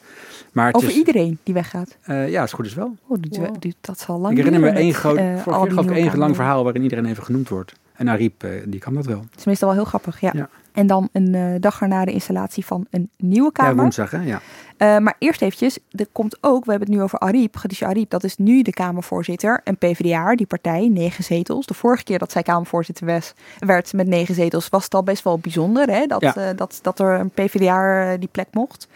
Maar het Over is, iedereen die weggaat. eh, ja, is goed is wel. Oh, die, Wow. die- dat zal lang ik herinner me één groot, één lang verhaal waarin iedereen even genoemd wordt. En Ariep, eh, die kan dat wel. Het is meestal wel heel grappig, ja. Ja. En dan een eh, dag erna de installatie van een nieuwe Ja, Kamer. woensdag hè, ja. Eh, maar eerst eventjes, er komt ook, we hebben het nu over Ariep, Khadija Ariep, dat is nu de Kamervoorzitter. Een PvdA, die partij, negen zetels. De vorige keer dat zij Kamervoorzitter was, werd met negen zetels, was het al best wel bijzonder, hè? Dat, Ja. eh, dat, dat er een PvdA die plek mocht.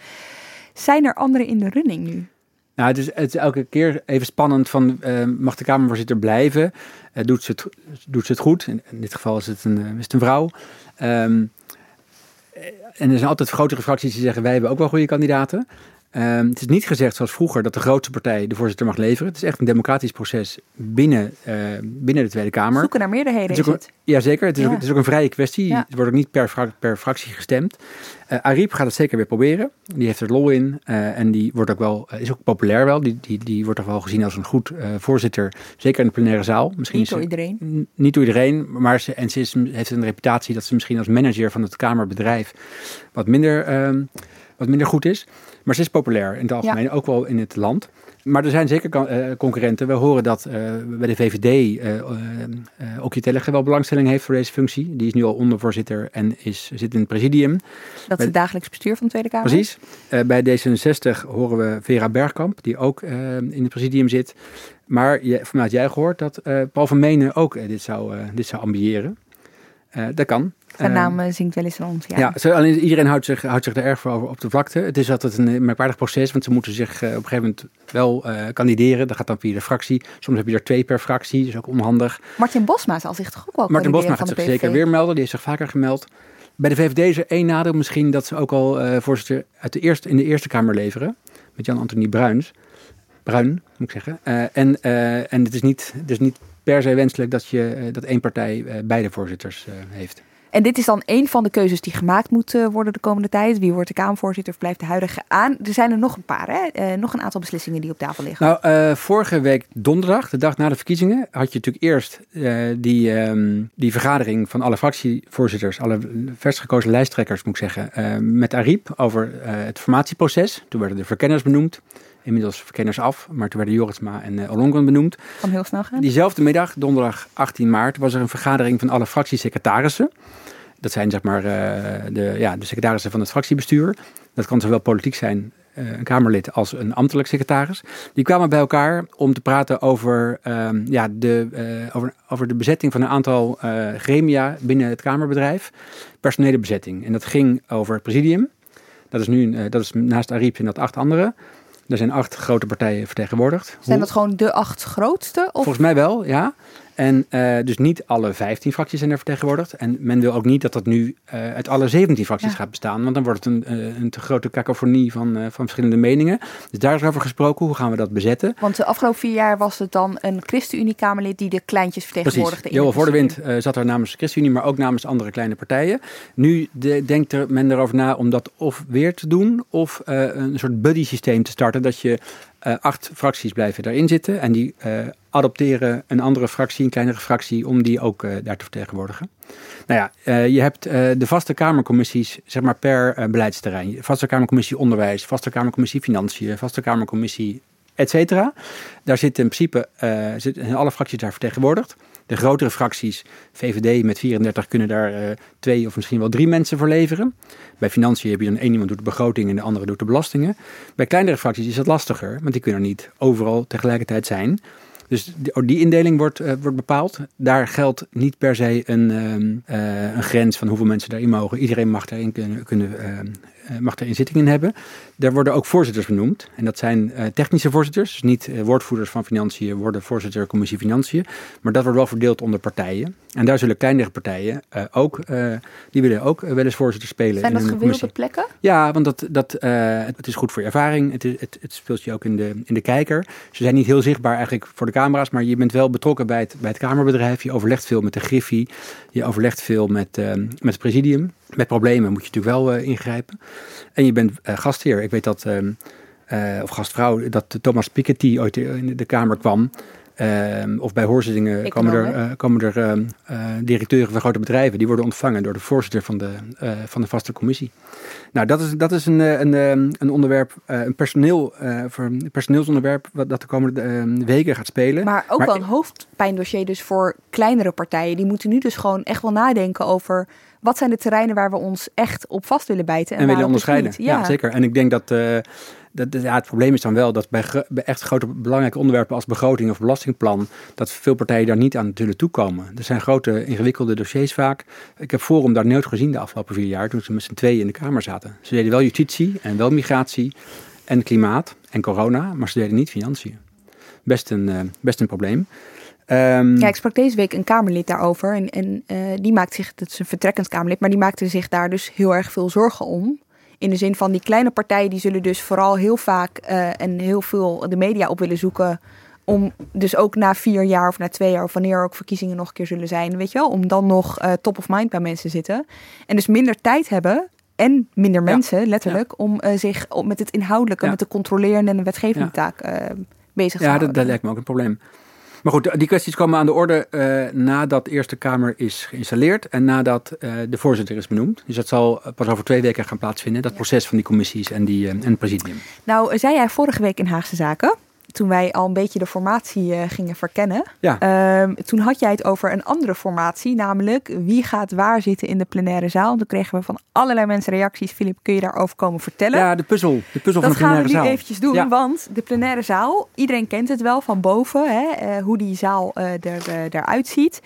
Zijn er anderen in de running nu? Nou, het is, het is elke keer even spannend van, mag de Kamervoorzitter blijven? Doet, ze het, doet ze het goed? In, in dit geval is het een, is het een vrouw. Ehm, eh, en er zijn altijd grotere fracties die zeggen, wij hebben ook wel goede kandidaten. Ehm, het is niet gezegd zoals vroeger dat de grootste partij de voorzitter mag leveren. Het is echt een democratisch proces binnen, eh, binnen de Tweede Kamer. Zoeken naar meerderheden Het is het. Jazeker, het is, Ja. ook, het is ook een vrije kwestie. Ja. Het wordt ook niet per, fra- per fractie gestemd. Eh Ariep gaat het zeker weer proberen. Die heeft er lol in eh, en die wordt ook wel, eh, is ook populair wel. Die, die, die wordt toch wel gezien als een goed voorzitter, zeker in de plenaire zaal. Misschien Niet door iedereen. Niet door iedereen, maar ze, en ze is, heeft een reputatie dat ze misschien als manager van het Kamerbedrijf wat minder, ehm, wat minder goed is. Maar ze is populair in het algemeen, ook wel in het land. Maar er zijn zeker eh, concurrenten. We horen dat eh, bij de VVD eh eh, Okje Tellige wel belangstelling heeft voor deze functie. Die is nu al ondervoorzitter en is, zit in het presidium. Dat is het dagelijks bestuur van de Tweede Kamer. Precies. Bij D66 horen we Vera Bergkamp, die ook in het presidium zit. Maar je, vanuit jij gehoord dat Paul van Menen ook dit, zou, dit zou ambiëren. Eh, dat kan. Zijn Eh, naam eh, zingt wel eens rond. Ja. ja, alleen iedereen houdt zich, houdt zich er erg voor over op de vlakte. Het is altijd een merkwaardig proces, want ze moeten zich op een gegeven moment wel kandideren. Dat gaat dan via de fractie. Soms heb je er twee per fractie, dat is ook onhandig. Martin Bosma zal zich toch ook wel Martin Bosma gaat zich zeker weer melden, die heeft zich vaker gemeld. Bij de VVD is er één nadeel misschien dat ze ook al eh, voorzitter uit de eerste, in de Eerste Kamer leveren. Met Jan-Anthony Bruins. Bruin, moet ik zeggen. En eh, en het, is niet, het is niet per se wenselijk dat, je, eh, dat één partij eh, beide voorzitters eh, heeft. En dit is dan een van de keuzes die gemaakt moet worden de komende tijd. Wie wordt de Kamervoorzitter of blijft de huidige aan? Er zijn er nog een paar, hè? Nog een aantal beslissingen die op tafel liggen. Nou, vorige week donderdag, de dag na de verkiezingen, had je natuurlijk eerst die, ehm, die vergadering van alle fractievoorzitters, alle vers gekozen lijsttrekkers, moet ik zeggen, met Ariep over het formatieproces. Toen werden de verkenners benoemd. Inmiddels verkenners af, maar toen werden Joritsma en uh, Olongen benoemd. Kan heel snel gaan. Diezelfde middag, donderdag 18 maart, was er een vergadering van alle fractiesecretarissen. Dat zijn zeg maar uh, de, ja, de secretarissen van het fractiebestuur. Dat kan zowel politiek zijn, uh, een Kamerlid, als een ambtelijk secretaris. Die kwamen bij elkaar om te praten over, uh, ja, de, uh, over, over de bezetting van een aantal uh, gremia binnen het Kamerbedrijf. Personele bezetting. En dat ging over het presidium. Dat is nu, uh, dat is naast Ariep zijn dat acht andere. Er zijn acht grote partijen vertegenwoordigd. Zijn dat gewoon de acht grootste? Of? Volgens mij wel, ja. En uh, dus niet alle 15 fracties zijn er vertegenwoordigd. En men wil ook niet dat dat nu uh, uit alle 17 fracties gaat bestaan. Want dan wordt het een, uh, een te grote cacophonie van, van verschillende meningen. Dus daar is over gesproken. Hoe gaan we dat bezetten? Want de afgelopen vier jaar was het dan een ChristenUnie-Kamerlid die de kleintjes vertegenwoordigde. Precies. Johan Voordewind zat er namens de ChristenUnie, maar ook namens andere kleine partijen. Nu de, denkt er men erover na om dat of weer te doen. Of een soort buddy systeem te starten. Dat je acht fracties blijven daarin zitten. En die adopteren een andere fractie, een kleinere fractie, om die ook uh, daar te vertegenwoordigen. Nou ja, uh, je hebt uh, de vaste Kamercommissies, zeg maar per beleidsterrein. Vaste Kamercommissie Onderwijs, Vaste Kamercommissie Financiën, Vaste Kamercommissie, et cetera. Daar zitten in principe zitten alle fracties daar vertegenwoordigd. De grotere fracties, VVD met 34, kunnen daar uh, twee of misschien wel drie mensen voor leveren. Bij financiën heb je dan één iemand doet de begroting en de andere doet de belastingen. Bij kleinere fracties is dat lastiger, want die kunnen niet overal tegelijkertijd zijn. Dus die, oh, indeling wordt, uh, wordt bepaald. Daar geldt niet per se een, uh, uh, een grens van hoeveel mensen daarin mogen. Iedereen mag daarin kunnen, kunnen ehm, mag er inzittingen in hebben. Daar worden ook voorzitters benoemd. En dat zijn uh, technische voorzitters. Dus niet uh, woordvoerders van financiën worden voorzitter commissie financiën. Maar dat wordt wel verdeeld onder partijen. En daar zullen kleinere partijen ook, die willen ook wel eens voorzitter spelen. Zijn dat gewilde commissie. plekken? Ja, want dat, dat, het is goed voor je ervaring. Het, is, het, het, speelt je ook in de, in de kijker. Ze zijn niet heel zichtbaar eigenlijk voor de camera's. Maar je bent wel betrokken bij het, bij het kamerbedrijf. Je overlegt veel met de Griffie. Je overlegt veel met, met het presidium. Met problemen moet je natuurlijk wel uh, ingrijpen. En je bent uh, gastheer. Ik weet dat, uh, of gastvrouw, dat Thomas Piketty ooit in de Kamer kwam. of bij hoorzittingen komen er, komen er directeuren van grote bedrijven. Die worden ontvangen door de voorzitter van de, van de vaste commissie. Nou, dat is, dat is een, een, een onderwerp, een, personeel, voor een personeelsonderwerp. Wat dat de komende weken gaat spelen. Maar ook maar, wel een hoofdpijndossier dus voor kleinere partijen. Die moeten nu dus gewoon echt wel nadenken over wat zijn de terreinen waar we ons echt op vast willen bijten? En, en willen dus onderscheiden. Ja. ja. zeker. En ik denk dat, uh, dat, ja, het probleem is dan wel dat bij, bij, echt grote belangrijke onderwerpen als begroting of belastingplan, dat veel partijen daar niet aan natuurlijk toekomen. Er zijn grote ingewikkelde dossiers vaak. Ik heb Forum daar nooit gezien de afgelopen vier jaar toen ze met z'n tweeën in de Kamer zaten. Ze deden wel justitie en wel migratie en klimaat en corona, maar ze deden niet financiën. Best een, uh, best een probleem. Um, ja, ik sprak deze week een Kamerlid daarover. En, en uh, die maakt zich, dat is een vertrekkend Kamerlid, maar die maakte zich daar dus heel erg veel zorgen om. In de zin van die kleine partijen, die zullen dus vooral heel vaak uh, en heel veel de media op willen zoeken. Om dus ook na vier jaar of na twee jaar, of wanneer ook verkiezingen nog een keer zullen zijn, weet je wel, om dan nog uh, top of mind bij mensen zitten. En dus minder tijd hebben en minder mensen, ja. letterlijk, ja. om zich om met het inhoudelijke, ja. met de controlerende en de wetgevende taak bezig te houden. Ja, dat, dat lijkt me ook een probleem. Maar goed, die kwesties komen aan de orde uh, nadat de Eerste Kamer is geïnstalleerd en nadat uh, de voorzitter is benoemd. Dus dat zal pas over twee weken gaan plaatsvinden, dat proces van die commissies en, die, uh, en het presidium. Nou, zei jij vorige week in Haagse Zaken, toen wij al een beetje de formatie gingen verkennen. Ja. Um, toen had jij het over een andere formatie, namelijk wie gaat waar zitten in de plenaire zaal. Toen kregen we van allerlei mensen reacties. Filip, kun je daarover komen vertellen? Ja, de puzzel. De puzzel van de plenaire zaal. Dat gaan we nu zaal. eventjes doen, ja. want de plenaire zaal, iedereen kent het wel van boven, hè, uh, hoe die zaal uh, er, eruit ziet.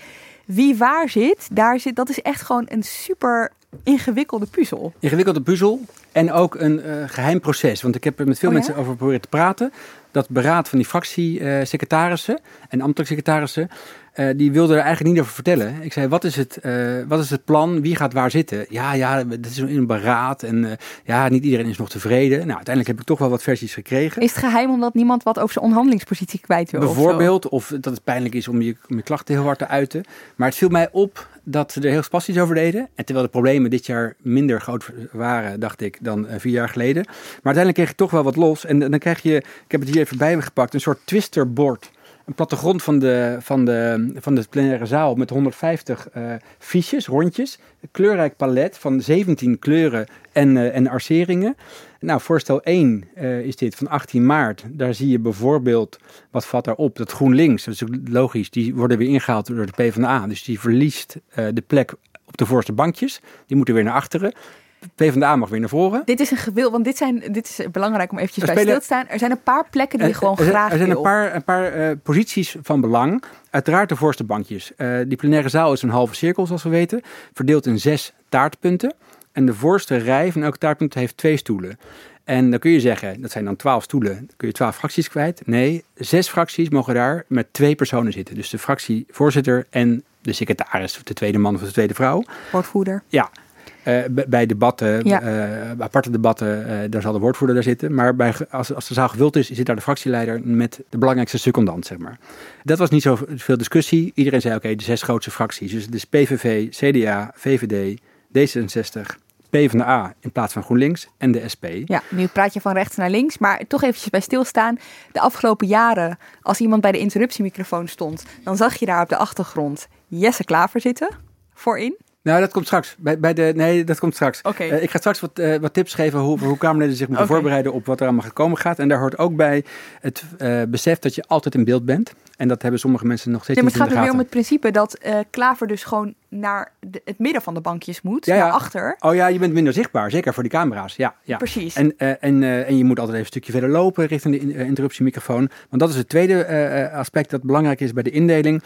Wie waar zit, daar zit, dat is echt gewoon een super ingewikkelde puzzel. Ingewikkelde puzzel en ook een uh, geheim proces. Want ik heb er met veel Oh ja? mensen over proberen te praten. Dat beraad van die fractiesecretarissen en ambtelijke secretarissen, uh, die wilden er eigenlijk niet over vertellen. Ik zei, wat is het, uh, wat is het plan? Wie gaat waar zitten? Ja, ja, dat is een beraad en uh, ja, niet iedereen is nog tevreden. Nou, uiteindelijk heb ik toch wel wat versies gekregen. Is het geheim omdat niemand wat over zijn onderhandelingspositie kwijt wil? Bijvoorbeeld, of, of, dat het pijnlijk is om je, om je klachten heel hard te uiten. Maar het viel mij op dat ze er heel spastisch over deden. En terwijl de problemen dit jaar minder groot waren, dacht ik, dan vier jaar geleden. Maar uiteindelijk kreeg je toch wel wat los. En dan krijg je, ik heb het hier even bij me gepakt, een soort twisterbord. Een plattegrond van de, van de, van de plenaire zaal met 150 uh, fiches, rondjes. Een kleurrijk palet van 17 kleuren en, uh, en arceringen. Nou, voorstel 1 uh, is dit van 18 maart. Daar zie je bijvoorbeeld, wat valt daarop? Dat GroenLinks, dat is logisch, die worden weer ingehaald door de PvdA. Dus die verliest de plek op de voorste bankjes. Die moeten weer naar achteren. PvdA mag weer naar voren. Dit is een gewil, want dit, zijn, dit is belangrijk om eventjes bij stil te staan. Er zijn een paar plekken die je gewoon er, graag Er zijn wil. een paar, een paar uh, posities van belang. Uiteraard de voorste bankjes. Uh, die plenaire zaal is een halve cirkel, zoals we weten. Verdeeld in zes taartpunten. En de voorste rij van elk taartpunt heeft twee stoelen. En dan kun je zeggen, dat zijn dan twaalf stoelen, dan kun je twaalf fracties kwijt. Nee, zes fracties mogen daar met twee personen zitten. Dus de fractievoorzitter en de secretaris, of de tweede man of de tweede vrouw. Woordvoerder. Ja, eh, bij debatten, Ja. eh, aparte debatten, eh, daar zal de woordvoerder daar zitten. Maar bij, als, als de zaal gevuld is, zit daar de fractieleider met de belangrijkste secondant, zeg maar. Dat was niet zoveel discussie. Iedereen zei, oké, de zes grootste fracties. Dus, dus PVV, CDA, VVD, D66, PvdA in plaats van GroenLinks en de SP. Ja, nu praat je van rechts naar links, maar toch eventjes bij stilstaan. De afgelopen jaren, als iemand bij de interruptiemicrofoon stond, dan zag je daar op de achtergrond Jesse Klaver zitten, voorin. Nou, dat komt straks. Bij, bij de, nee, dat komt straks. Oké. Eh, ik ga straks wat, eh, wat tips geven hoe, hoe Kamerleden zich moeten voorbereiden op wat er allemaal gekomen gaat. En daar hoort ook bij het eh, besef dat je altijd in beeld bent. En dat hebben sommige mensen nog steeds Nee, maar het niet gaat er weer om het principe dat Klaver dus gewoon naar de- het midden van de bankjes moet, Ja, ja. naar achter. Oh ja, je bent minder zichtbaar. Zeker voor die camera's. Ja, ja. Precies. En, en, en je moet altijd even een stukje verder lopen richting de in- interruptiemicrofoon. Want dat is het tweede aspect dat belangrijk is bij de indeling.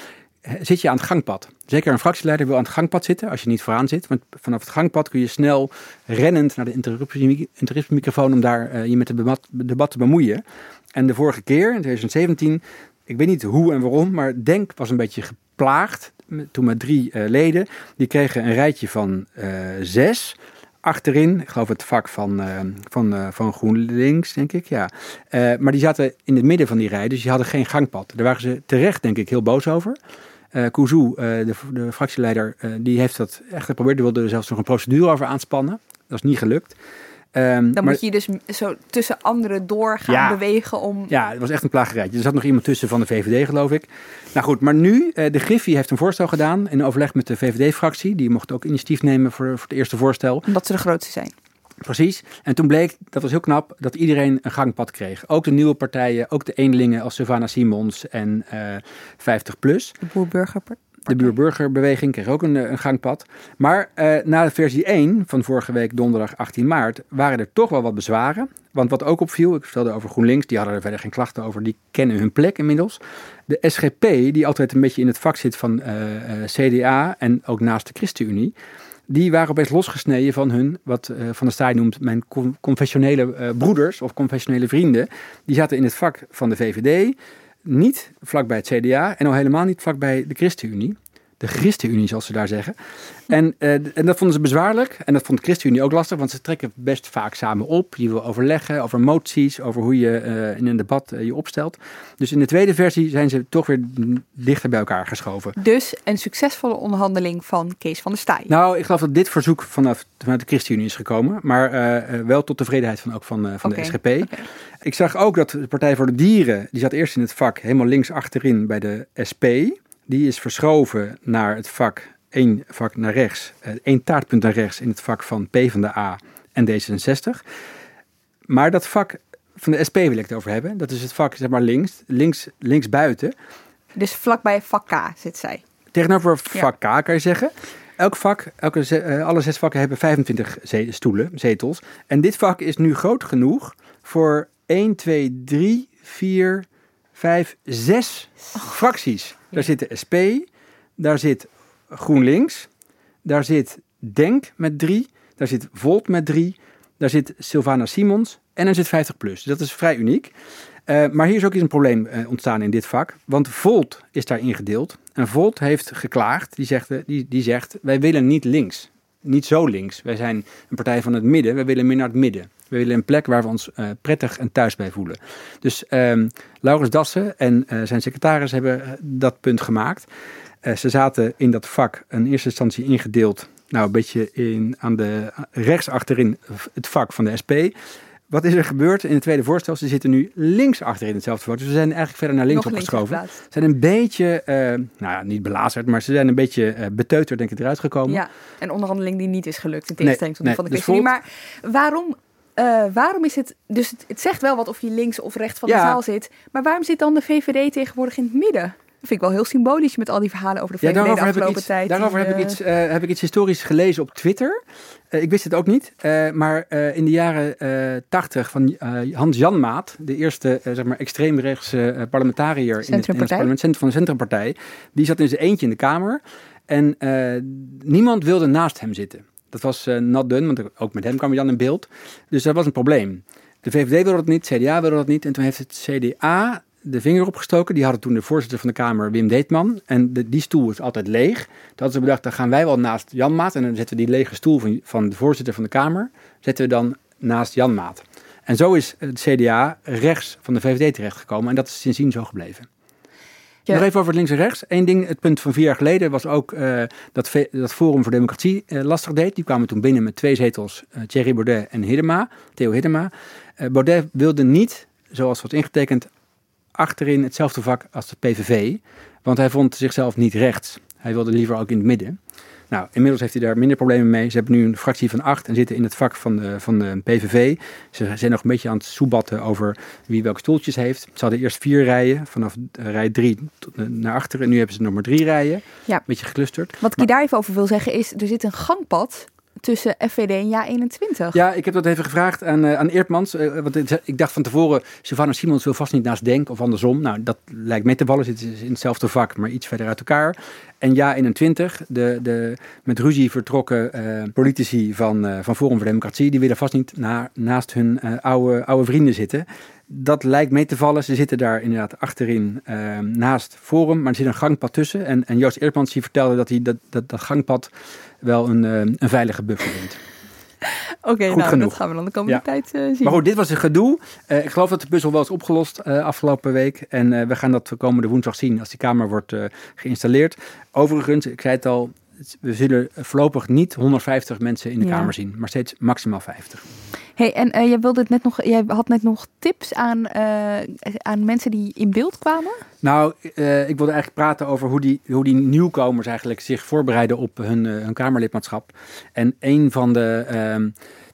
Zit je aan het gangpad? Zeker een fractieleider wil aan het gangpad zitten als je niet vooraan zit. Want vanaf het gangpad kun je snel rennend naar de interruptiemi- interruptiemicrofoon om daar eh, je met het debat, te bemoeien. En de vorige keer, in 2017, ik weet niet hoe en waarom, maar Denk was een beetje geplaagd. Toen met drie eh, leden. Die kregen een rijtje van eh, zes achterin, ik geloof het vak van, van, van GroenLinks, denk ik, ja. Maar die zaten in het midden van die rij, dus die hadden geen gangpad. Daar waren ze terecht, denk ik, heel boos over. Kouzou, eh, de, de fractieleider, eh, die heeft dat echt geprobeerd. Die wilde er zelfs nog een procedure over aanspannen. Dat is niet gelukt. Ehm, Dan maar- moet je dus zo tussen anderen door gaan Ja. bewegen om... ja, het was echt een plagerijtje. Er zat nog iemand tussen van de VVD, geloof ik. Nou goed, maar nu, de Griffie heeft een voorstel gedaan in overleg met de VVD-fractie. Die mocht ook initiatief nemen voor, voor het eerste voorstel. Omdat ze de grootste zijn. Precies. En toen bleek, dat was heel knap, dat iedereen een gangpad kreeg. Ook de nieuwe partijen, ook de eenlingen als Savannah Simons en eh 50PLUS. De boer-burger. De buurburgerbeweging kreeg ook een, eh, een gangpad. Maar eh, na de versie 1 van vorige week, donderdag 18 maart, waren er toch wel wat bezwaren. Want wat ook opviel, ik vertelde over GroenLinks, die hadden er verder geen klachten over, die kennen hun plek inmiddels. De SGP, die altijd een beetje in het vak zit van eh, CDA en ook naast de ChristenUnie, die waren opeens losgesneden van hun, wat eh, Van der Staaij noemt, mijn con- confessionele eh, broeders of confessionele vrienden. Die zaten in het vak van de VVD, niet vlakbij het CDA en al helemaal niet vlakbij de ChristenUnie. De ChristenUnie, zoals ze daar zeggen. En, eh, en dat vonden ze bezwaarlijk. En dat vond de ChristenUnie ook lastig, want ze trekken best vaak samen op. Je wil overleggen over moties, over hoe je eh, in een debat eh, je opstelt. Dus in de tweede versie zijn ze toch weer dichter bij elkaar geschoven. Dus een succesvolle onderhandeling van Kees van der Staaij. Nou, ik geloof dat dit verzoek vanaf, vanuit de ChristenUnie is gekomen. Maar wel tot tevredenheid van, ook van, van de SGP. Ik zag ook dat de Partij voor de Dieren, die zat eerst in het vak helemaal links achterin bij de SP. Die is verschoven naar het vak, één vak naar rechts, eh, één taartpunt naar rechts in het vak van PvdA en D66. Maar dat vak van de SP wil ik het over hebben. Dat is het vak, zeg maar links, links, links buiten. Dus vlakbij vak K zit zij. Tegenover vak K kan je zeggen. Elk vak, elke, eh, alle zes vakken hebben 25 ze- stoelen, zetels. En dit vak is nu groot genoeg voor 1, 2, 3, 4, 5, 6 fracties. Daar zit de SP, daar zit GroenLinks, daar zit Denk met drie, daar zit Volt met drie, daar zit Sylvana Simons en er zit 50 plus. Dat is vrij uniek. Eh, maar hier is ook eens een probleem eh, ontstaan in dit vak. Want Volt is daar ingedeeld. En Volt heeft geklaagd. Die zegt, die, die zegt, wij willen niet links. Niet zo links. Wij zijn een partij van het midden. Wij willen meer naar het midden. We willen een plek waar we ons eh, prettig en thuis bij voelen. Dus ehm Laurens Dassen en eh, zijn secretaris hebben eh, dat punt gemaakt. Ze zaten in dat vak in eerste instantie ingedeeld. Nou, een beetje in, aan de rechts achterin het vak van de SP. Wat is er gebeurd in het tweede voorstel? Ze zitten nu links achterin hetzelfde vak. Dus we zijn eigenlijk verder naar links Nog opgeschoven. Ze zijn een beetje, eh, nou ja, niet belazerd, maar ze zijn een beetje eh, beteuterd denk ik eruit gekomen. Ja, een onderhandeling die niet is gelukt in tegenstelling tot die nee, van de dus. Maar waarom, eh, waarom is het... Dus het, het zegt wel wat of je links of rechts van de zaal zit. Maar waarom zit dan de VVD tegenwoordig in het midden? Vind ik wel heel symbolisch met al die verhalen over de Ja, VVD de afgelopen iets, tijd. daarover die, heb, ik eh, iets, eh, heb ik iets historisch gelezen op Twitter. Eh, ik wist het ook niet, maar in de jaren 80 van Hans Janmaat, de eerste zeg maar extreemrechtse parlementariër in het, in het Centrumpartij. parlement van de Centrumpartij, die zat in zijn eentje in de Kamer en niemand wilde naast hem zitten. Dat was not done, want ook met hem kwam hij dan in beeld. Dus dat was een probleem. De VVD wilde dat niet, CDA wilde dat niet. En toen heeft het CDA de vinger opgestoken. Die hadden toen de voorzitter van de Kamer, Wim Deetman. En de, die stoel is altijd leeg. Toen hadden ze bedacht, dan gaan wij wel naast Jan Maat. En dan zetten we die lege stoel van, van de voorzitter van de Kamer... zetten we dan naast Jan Maat. En zo is het CDA rechts van de VVD terechtgekomen. En dat is sindsdien zo gebleven. Ja. Nog even over links en rechts. Eén ding, het punt van vier jaar geleden was ook uh, dat, dat Forum voor Democratie uh, lastig deed. Die kwamen toen binnen met twee zetels, uh, Thierry Baudet en Hiddema, Theo Hiddema. Baudet wilde niet, zoals wordt ingetekend, achterin hetzelfde vak als de PVV. Want hij vond zichzelf niet rechts. Hij wilde liever ook in het midden. Nou, inmiddels heeft hij daar minder problemen mee. Ze hebben nu een fractie van acht en zitten in het vak van de, van de PVV. Ze zijn nog een beetje aan het soebatten over wie welke stoeltjes heeft. Ze hadden eerst vier rijen, vanaf rij drie naar achteren. En nu hebben ze nog maar drie rijen. Ja. Een beetje geclusterd. Wat ik je daar even over wil zeggen is, er zit een gangpad tussen FVD en JA21. Ja, ik heb dat even gevraagd aan, uh, aan Eertmans. Uh, want ik, dacht van tevoren, Sylvana Simons wil vast niet naast Denk of andersom. Nou, dat lijkt mee te vallen. Zitten in hetzelfde vak, maar iets verder uit elkaar. En JA21, de, de met ruzie vertrokken uh, politici van, van Forum voor Democratie, die willen vast niet na, naast hun oude, oude vrienden zitten. Dat lijkt mee te vallen. Ze zitten daar inderdaad achterin naast Forum, maar er zit een gangpad tussen. En, en Joost Eertmans die vertelde dat hij dat, dat, dat gangpad wel een, een veilige buffer vindt. Oké, okay, nou, genoeg. dat gaan we dan de komende ja. tijd uh, zien. Maar goed, dit was een gedoe. Uh, ik geloof dat de puzzel wel is opgelost uh, afgelopen week. En we gaan dat komende woensdag zien als die kamer wordt geïnstalleerd. Overigens, ik zei het al, we zullen voorlopig niet 150 mensen in de ja. kamer zien, maar steeds maximaal 50. Hey, en uh, jij, wilde het net nog, jij had net nog tips aan, uh, aan mensen die in beeld kwamen? Nou, uh, ik wilde eigenlijk praten over hoe die, hoe die nieuwkomers eigenlijk zich voorbereiden op hun, hun Kamerlidmaatschap. En een van de ehm,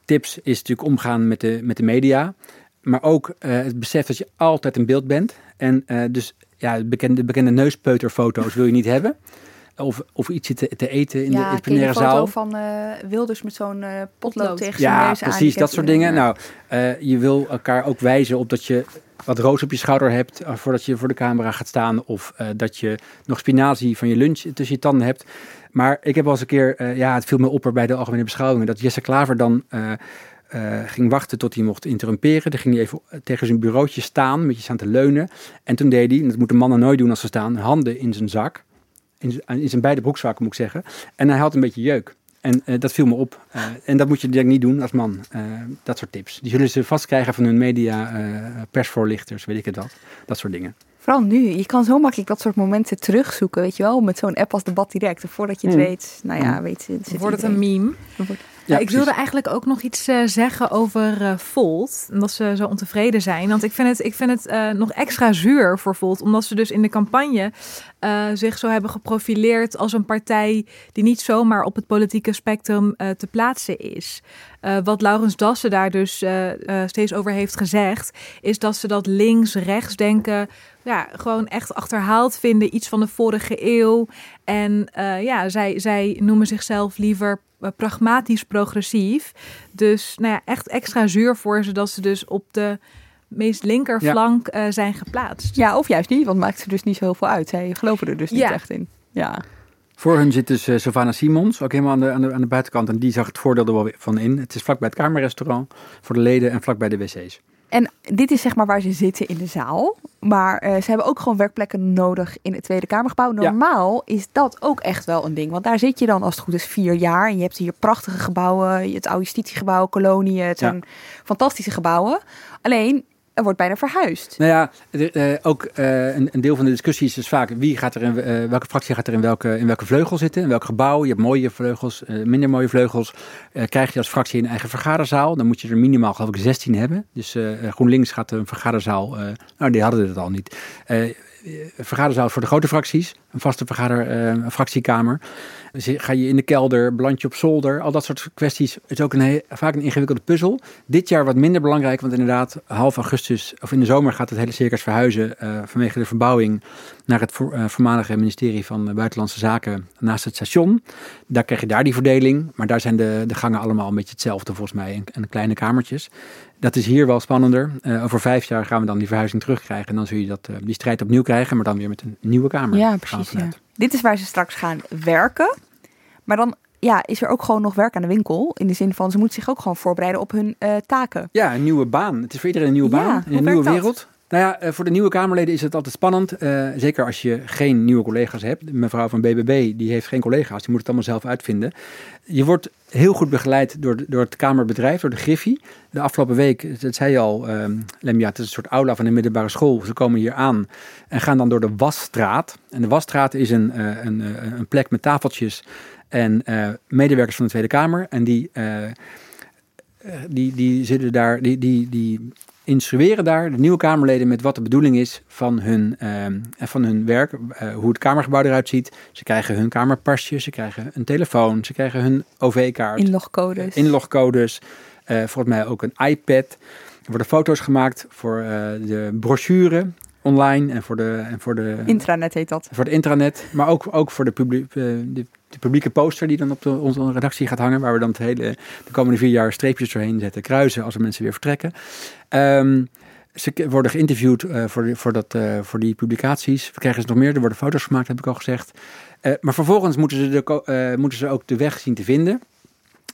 tips is natuurlijk omgaan met de, met de media. Maar ook het besef dat je altijd in beeld bent. En dus ja, de bekende, bekende neuspeuterfoto's wil je niet hebben. Of, of iets te, te eten in ja, de, in plenaire zaal. Ja, van uh, Wilders met zo'n uh, potlood tegen zijn ja, neus Ja, precies, dat soort dingen. Nou, uh, je wil elkaar ook wijzen op dat je wat roos op je schouder hebt voordat je voor de camera gaat staan. Of dat je nog spinazie van je lunch tussen je tanden hebt. Maar ik heb wel eens een keer, ja, het viel me op bij de algemene beschouwingen, dat Jesse Klaver dan... Uh, ging wachten tot hij mocht interrumperen. Dan ging hij even tegen zijn bureautje staan, een beetje staan te leunen. En toen deed hij, en dat moeten mannen nooit doen als ze staan, handen in zijn zak in, in zijn beide broekzakken moet ik zeggen. En hij had een beetje jeuk. En uh, dat viel me op. Uh, en dat moet je denk ik niet doen als man. Uh, dat soort tips. Die zullen ze vast krijgen van hun media, persvoorlichters, weet ik het wat. Dat soort dingen. Vooral nu. Je kan zo makkelijk dat soort momenten terugzoeken, weet je wel. Met zo'n app als Debat Direct. Voordat je het mm. weet, nou ja, weet je. Wordt het een meme? Ja, ik wilde eigenlijk ook nog iets uh, zeggen over uh, Volt. En dat ze zo ontevreden zijn. Want ik vind het, ik vind het uh, nog extra zuur voor Volt. Omdat ze dus in de campagne zich zo hebben geprofileerd als een partij die niet zomaar op het politieke spectrum te plaatsen is. wat Laurens Dassen daar dus steeds over heeft gezegd, is dat ze dat links-rechts denken ja, gewoon echt achterhaald vinden, iets van de vorige eeuw. En ja, zij, zij noemen zichzelf liever pragmatisch progressief. Dus nou ja, echt extra zuur voor ze dat ze dus op de meest linkerflank ja. uh, zijn geplaatst. Ja, of juist niet, want maakt ze dus niet zo heel veel uit. Zij geloven er dus niet ja. echt in. Ja. Voor hun zit dus uh, Savannah Simons, ook helemaal aan de, aan, de, aan de buitenkant. En die zag het voordeel er wel van in. Het is vlakbij het kamerrestaurant voor de leden en vlakbij de wc's. En dit is zeg maar waar ze zitten in de zaal. Maar uh, ze hebben ook gewoon werkplekken nodig in het Tweede Kamergebouw. Normaal ja. is dat ook echt wel een ding. Want daar zit je dan als het goed is vier jaar. En je hebt hier prachtige gebouwen. Het oude justitiegebouw, kolonie. Het zijn ja. fantastische gebouwen. Alleen, er wordt bijna verhuisd. Nou ja, uh, ook uh, een, een, deel van de discussie is dus vaak wie gaat er in, uh, welke fractie gaat er in welke, in welke vleugel zitten, in welk gebouw. Je hebt mooie vleugels, minder mooie vleugels. krijg je als fractie een eigen vergaderzaal, dan moet je er minimaal geloof ik 16 hebben. Dus GroenLinks gaat een vergaderzaal, nou die hadden het al niet. Vergaderzaal voor de grote fracties, een vaste vergader, fractiekamer. Dus ga je in de kelder, beland je op zolder, al dat soort kwesties. Het is ook een vaak een ingewikkelde puzzel. Dit jaar wat minder belangrijk, want inderdaad half augustus of in de zomer gaat het hele circus verhuizen uh, vanwege de verbouwing naar het uh, voormalige ministerie van Buitenlandse Zaken naast het station. Daar krijg je daar die verdeling, maar daar zijn de, de gangen allemaal een beetje hetzelfde volgens mij en, en kleine kamertjes. Dat is hier wel spannender. Uh, over vijf jaar gaan we dan die verhuizing terugkrijgen en dan zul je dat, die strijd opnieuw krijgen, maar dan weer met een nieuwe kamer. Ja, precies. Ja. Dit is waar ze straks gaan werken. Maar dan ja, is er ook gewoon nog werk aan de winkel. In de zin van, ze moeten zich ook gewoon voorbereiden op hun uh, taken. Ja, een nieuwe baan. Het is voor iedereen een nieuwe baan, een nieuwe wereld. Nou ja, eh, voor de nieuwe Kamerleden is het altijd spannend. eh, zeker als je geen nieuwe collega's hebt. Mevrouw van BBB, die heeft geen collega's. Die moet het allemaal zelf uitvinden. Je wordt heel goed begeleid door, door het Kamerbedrijf, door de Griffie. De afgelopen week, dat zei je al, ehm Lemja, het is een soort aula van de middelbare school. Ze komen hier aan en gaan dan door de Wasstraat. En de Wasstraat is een, eh, een, een plek met tafeltjes en medewerkers van de Tweede Kamer. En die, die, die zitten daar, die, die, die instrueren daar de nieuwe Kamerleden met wat de bedoeling is van hun, ehm, van hun werk. eh, hoe het Kamergebouw eruit ziet. Ze krijgen hun Kamerpasje, ze krijgen een telefoon, ze krijgen hun OV-kaart Inlogcodes. inlogcodes, eh, volgens mij ook een iPad. Er worden foto's gemaakt voor eh, de brochure online en voor de, en voor de, Intranet heet dat. voor het intranet. Maar ook, ook voor de, publiek, eh, de, de publieke poster die dan op de, onze redactie gaat hangen. Waar we dan het hele, de komende vier jaar streepjes doorheen zetten. Kruisen als er mensen weer vertrekken. Ehm, ze worden geïnterviewd eh, voor, die, voor, dat, eh, voor die publicaties. We krijgen ze nog meer. Er worden foto's gemaakt, heb ik al gezegd. Maar vervolgens moeten ze, de, moeten ze ook de weg zien te vinden.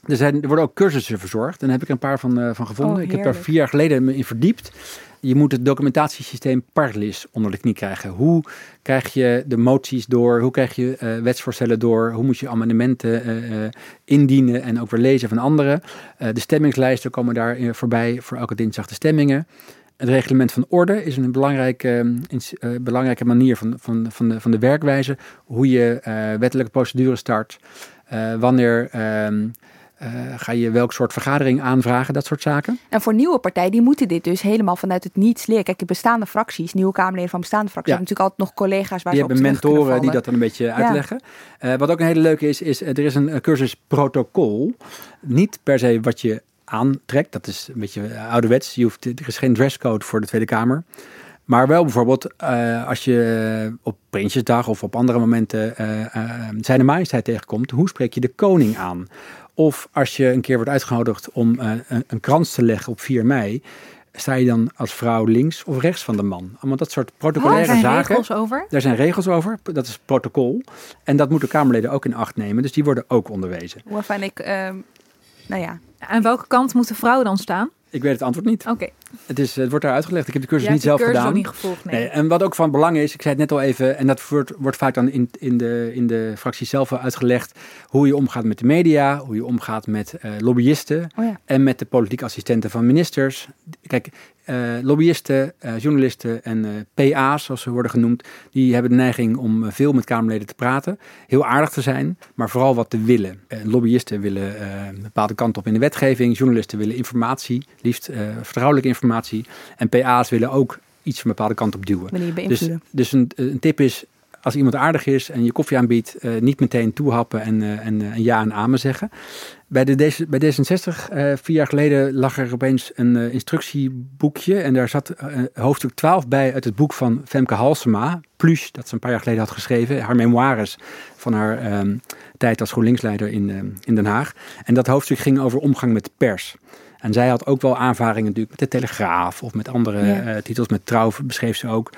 Er, zijn, er worden ook cursussen verzorgd. En daar heb ik een paar van, eh, van gevonden. Oh, ik heb daar vier jaar geleden me in verdiept. Je moet het documentatiesysteem Parlis onder de knie krijgen. Hoe krijg je de moties door? Hoe krijg je eh, wetsvoorstellen door? Hoe moet je amendementen eh, indienen en ook weer lezen van anderen? De stemmingslijsten komen daar voorbij voor elke dinsdag de stemmingen. Het reglement van orde is een belangrijke, belangrijke manier van, van, van, de, van de werkwijze. Hoe je wettelijke procedure start. Wanneer eh, ga je welk soort vergadering aanvragen, dat soort zaken. En voor nieuwe partijen, die moeten dit dus helemaal vanuit het niets leren. Kijk, de bestaande fracties, nieuwe Kamerleden van bestaande fracties, Ja. hebben natuurlijk altijd nog collega's waar Die ze op hebben mentoren die dat dan een beetje uitleggen. Eh, wat ook een hele leuke is, is er is een eh, cursus protocol. Niet per se wat je aantrekt. Dat is een beetje ouderwets. Je hoeft, er is geen dresscode voor de Tweede Kamer. Maar wel bijvoorbeeld als je op Prinsjesdag of op andere momenten eh eh, zijn majesteit tegenkomt. Hoe spreek je de koning aan? Of als je een keer wordt uitgenodigd om eh, een, een krans te leggen op 4 mei. Sta je dan als vrouw links of rechts van de man? Allemaal dat soort Oh, er protocolaire zijn zaken. regels over. Daar zijn regels over, dat is protocol. En dat moeten Kamerleden ook in acht nemen, dus die worden ook onderwezen. Waarvan ik, ehm, nou ja, Aan welke kant moet de vrouw dan staan? Ik weet het antwoord niet. Oké, Het, is, het wordt daar uitgelegd. Ik heb de cursus niet hebt de zelf cursus gedaan. ook niet gevolgd, nee. Nee, en wat ook van belang is, ik zei het net al even, en dat wordt, wordt vaak dan in, in, de, in de fractie zelf uitgelegd, hoe je omgaat met de media, hoe je omgaat met eh, lobbyisten oh ja. en met de politieke assistenten van ministers. Kijk, eh, lobbyisten, eh, journalisten en eh, PA's, zoals ze worden genoemd, die hebben de neiging om veel met Kamerleden te praten, heel aardig te zijn, maar vooral wat te willen. Lobbyisten willen een bepaalde kant op in de wetgeving, journalisten willen informatie, liefst vertrouwelijke informatie, en PA's willen ook iets van een bepaalde kant op duwen. Dus, dus een, een tip is, als iemand aardig is en je koffie aanbiedt, niet meteen toehappen en, en, eh, en ja en amen zeggen. Bij, de, bij D66, eh, vier jaar geleden, lag er opeens een eh, instructieboekje. En daar zat eh, hoofdstuk 12 bij uit het boek van Femke Halsema. Plus, dat ze een paar jaar geleden had geschreven. Haar memoires van haar ehm, tijd als GroenLinksleider in, in Den Haag. En dat hoofdstuk ging over omgang met de pers. En zij had ook wel aanvaringen natuurlijk met de Telegraaf of met andere Ja. titels. Met Trouw beschreef ze ook.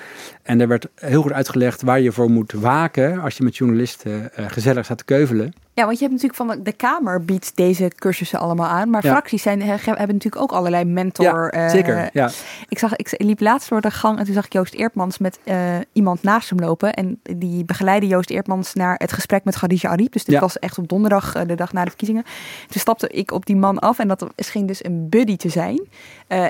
En er werd heel goed uitgelegd waar je voor moet waken als je met journalisten eh, gezellig staat te keuvelen. Ja, want je hebt natuurlijk van de- Kamer biedt deze cursussen allemaal aan. Maar Ja. fracties zijn, he- hebben natuurlijk ook allerlei mentor. ja, eh, zeker. Ja. Ik, zag, ik liep laatst door de gang en toen zag ik Joost Eertmans met eh, iemand naast hem lopen. En die begeleidde Joost Eertmans naar het gesprek met Khadija Ariep. Dus dit Ja. was echt op donderdag, de dag na de verkiezingen. Toen stapte ik op die man af en dat scheen dus een buddy te zijn.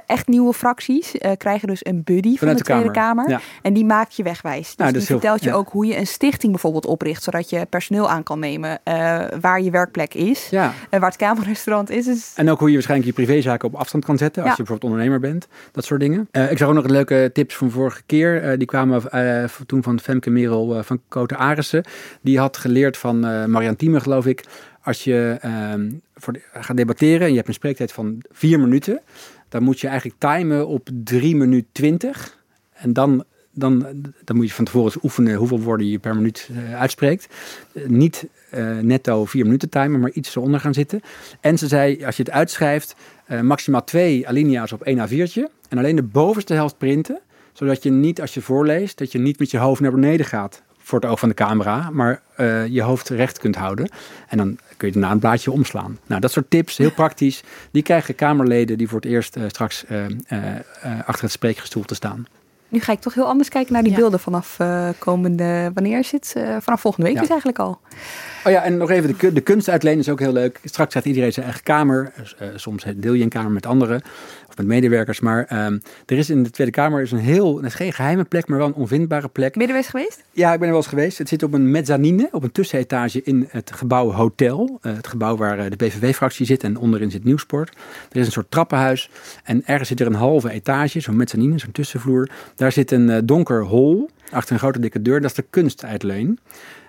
Echt nieuwe fracties krijgen dus een buddy Vanuit van de, de Tweede Kamer. Ja. En die maakt je wegwijs. Dus Nou, die is heel- vertelt je ja. ook hoe je een stichting bijvoorbeeld opricht. Zodat je personeel aan kan nemen. eh, waar je werkplek is. ja. En waar het Kamerrestaurant is. is En ook hoe je waarschijnlijk je privézaken op afstand kan zetten. Als Ja. je bijvoorbeeld ondernemer bent. Dat soort dingen. Eh, ik zag ook nog leuke tips van vorige keer. Eh, die kwamen eh, toen van Femke Merel eh, van Koten Arissen. Die had geleerd van eh Marian Thieme, geloof ik. Als je ehm, voor de- gaat debatteren en je hebt een spreektijd van vier minuten. Dan moet je eigenlijk timen op 3 minuten 20. En dan, dan, dan moet je van tevoren oefenen hoeveel woorden je per minuut eh, uitspreekt. Eh, niet eh, netto vier minuten timer, maar iets eronder gaan zitten. En ze zei, als je het uitschrijft, maximaal twee alinea's op één A4'tje. En alleen de bovenste helft printen. Zodat je niet, als je voorleest, dat je niet met je hoofd naar beneden gaat. voor het oog van de camera, maar je hoofd recht kunt houden. En dan kun je daarna een blaadje omslaan. Nou, dat soort tips, heel praktisch, die krijgen Kamerleden die voor het eerst straks achter het spreekgestoel te staan. Nu ga ik toch heel anders kijken naar die beelden vanaf komende, wanneer zit Vanaf volgende week ja. dus eigenlijk al. Oh ja, en nog even de, de kunst uitlenen is ook heel leuk. Straks krijgt iedereen zijn eigen kamer. Uh, soms deel je een kamer met anderen met medewerkers. Maar um, er is in de Tweede Kamer is een heel, het is geen geheime plek, maar wel een onvindbare plek. Ben je er wel eens geweest? Ja, ik ben er wel eens geweest. Het zit op een mezzanine, op een tussenetage in het gebouw Hotel. Uh, het gebouw waar uh, de PVV-fractie zit en onderin zit Nieuwsport. Er is een soort trappenhuis en ergens zit er een halve etage, zo'n mezzanine, zo'n tussenvloer. Daar zit een donker hol achter een grote dikke deur. Dat is de kunstuitleen.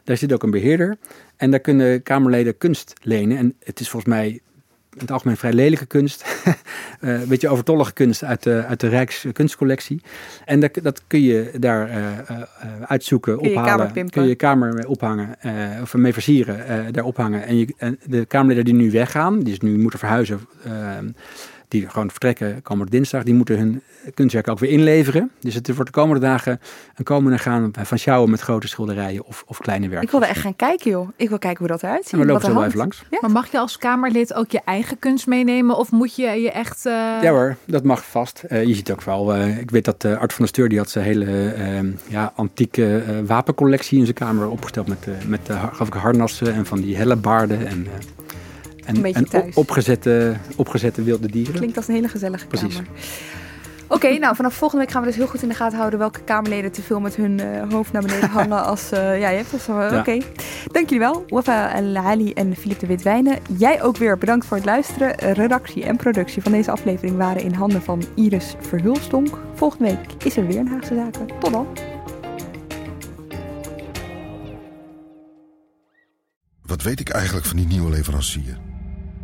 Daar zit ook een beheerder. En daar kunnen Kamerleden kunst lenen. En het is volgens mij in het algemeen vrij lelijke kunst. uh, een beetje overtollige kunst uit de, uit de Rijkskunstcollectie. En dat, dat kun je daar uh, uh, uitzoeken, kun ophalen. Je kun je kamer mee ophangen, of mee versieren, daar ophangen. En, je, en de Kamerleden die nu weggaan, die dus nu moeten verhuizen die gewoon vertrekken komende dinsdag, die moeten hun kunstwerk ook weer inleveren. Dus het wordt de komende dagen een komende gaan van sjouwen met grote schilderijen of, of kleine werken. Ik wilde echt gaan kijken, joh. Ik wil kijken hoe dat eruit ziet. En we lopen zo wel even langs. Ja? Maar mag je als Kamerlid ook je eigen kunst meenemen of moet je je echt... Uh... Ja hoor, dat mag vast. Uh, je ziet ook wel, uh, ik weet dat Art van der Steur, die had zijn hele ehm, ja, antieke wapencollectie in zijn kamer opgesteld met, met geloof ik, harnassen en van die hellebaarden en... En, en opgezette, opgezette wilde dieren. Klinkt als een hele gezellige Precies. kamer. Oké, nou vanaf volgende week gaan we dus heel goed in de gaten houden welke Kamerleden te veel met hun uh, hoofd naar beneden hangen als... Uh, ja, je hebt uh, Oké. Okay. Dank jullie wel. Wafa El Ali en Filip de Witwijnen. Jij ook weer bedankt voor het luisteren. Redactie en productie van deze aflevering waren in handen van Iris Verhulstonk. Volgende week is er weer een Haagse Zaken. Tot dan. Wat weet ik eigenlijk van die nieuwe leverancier?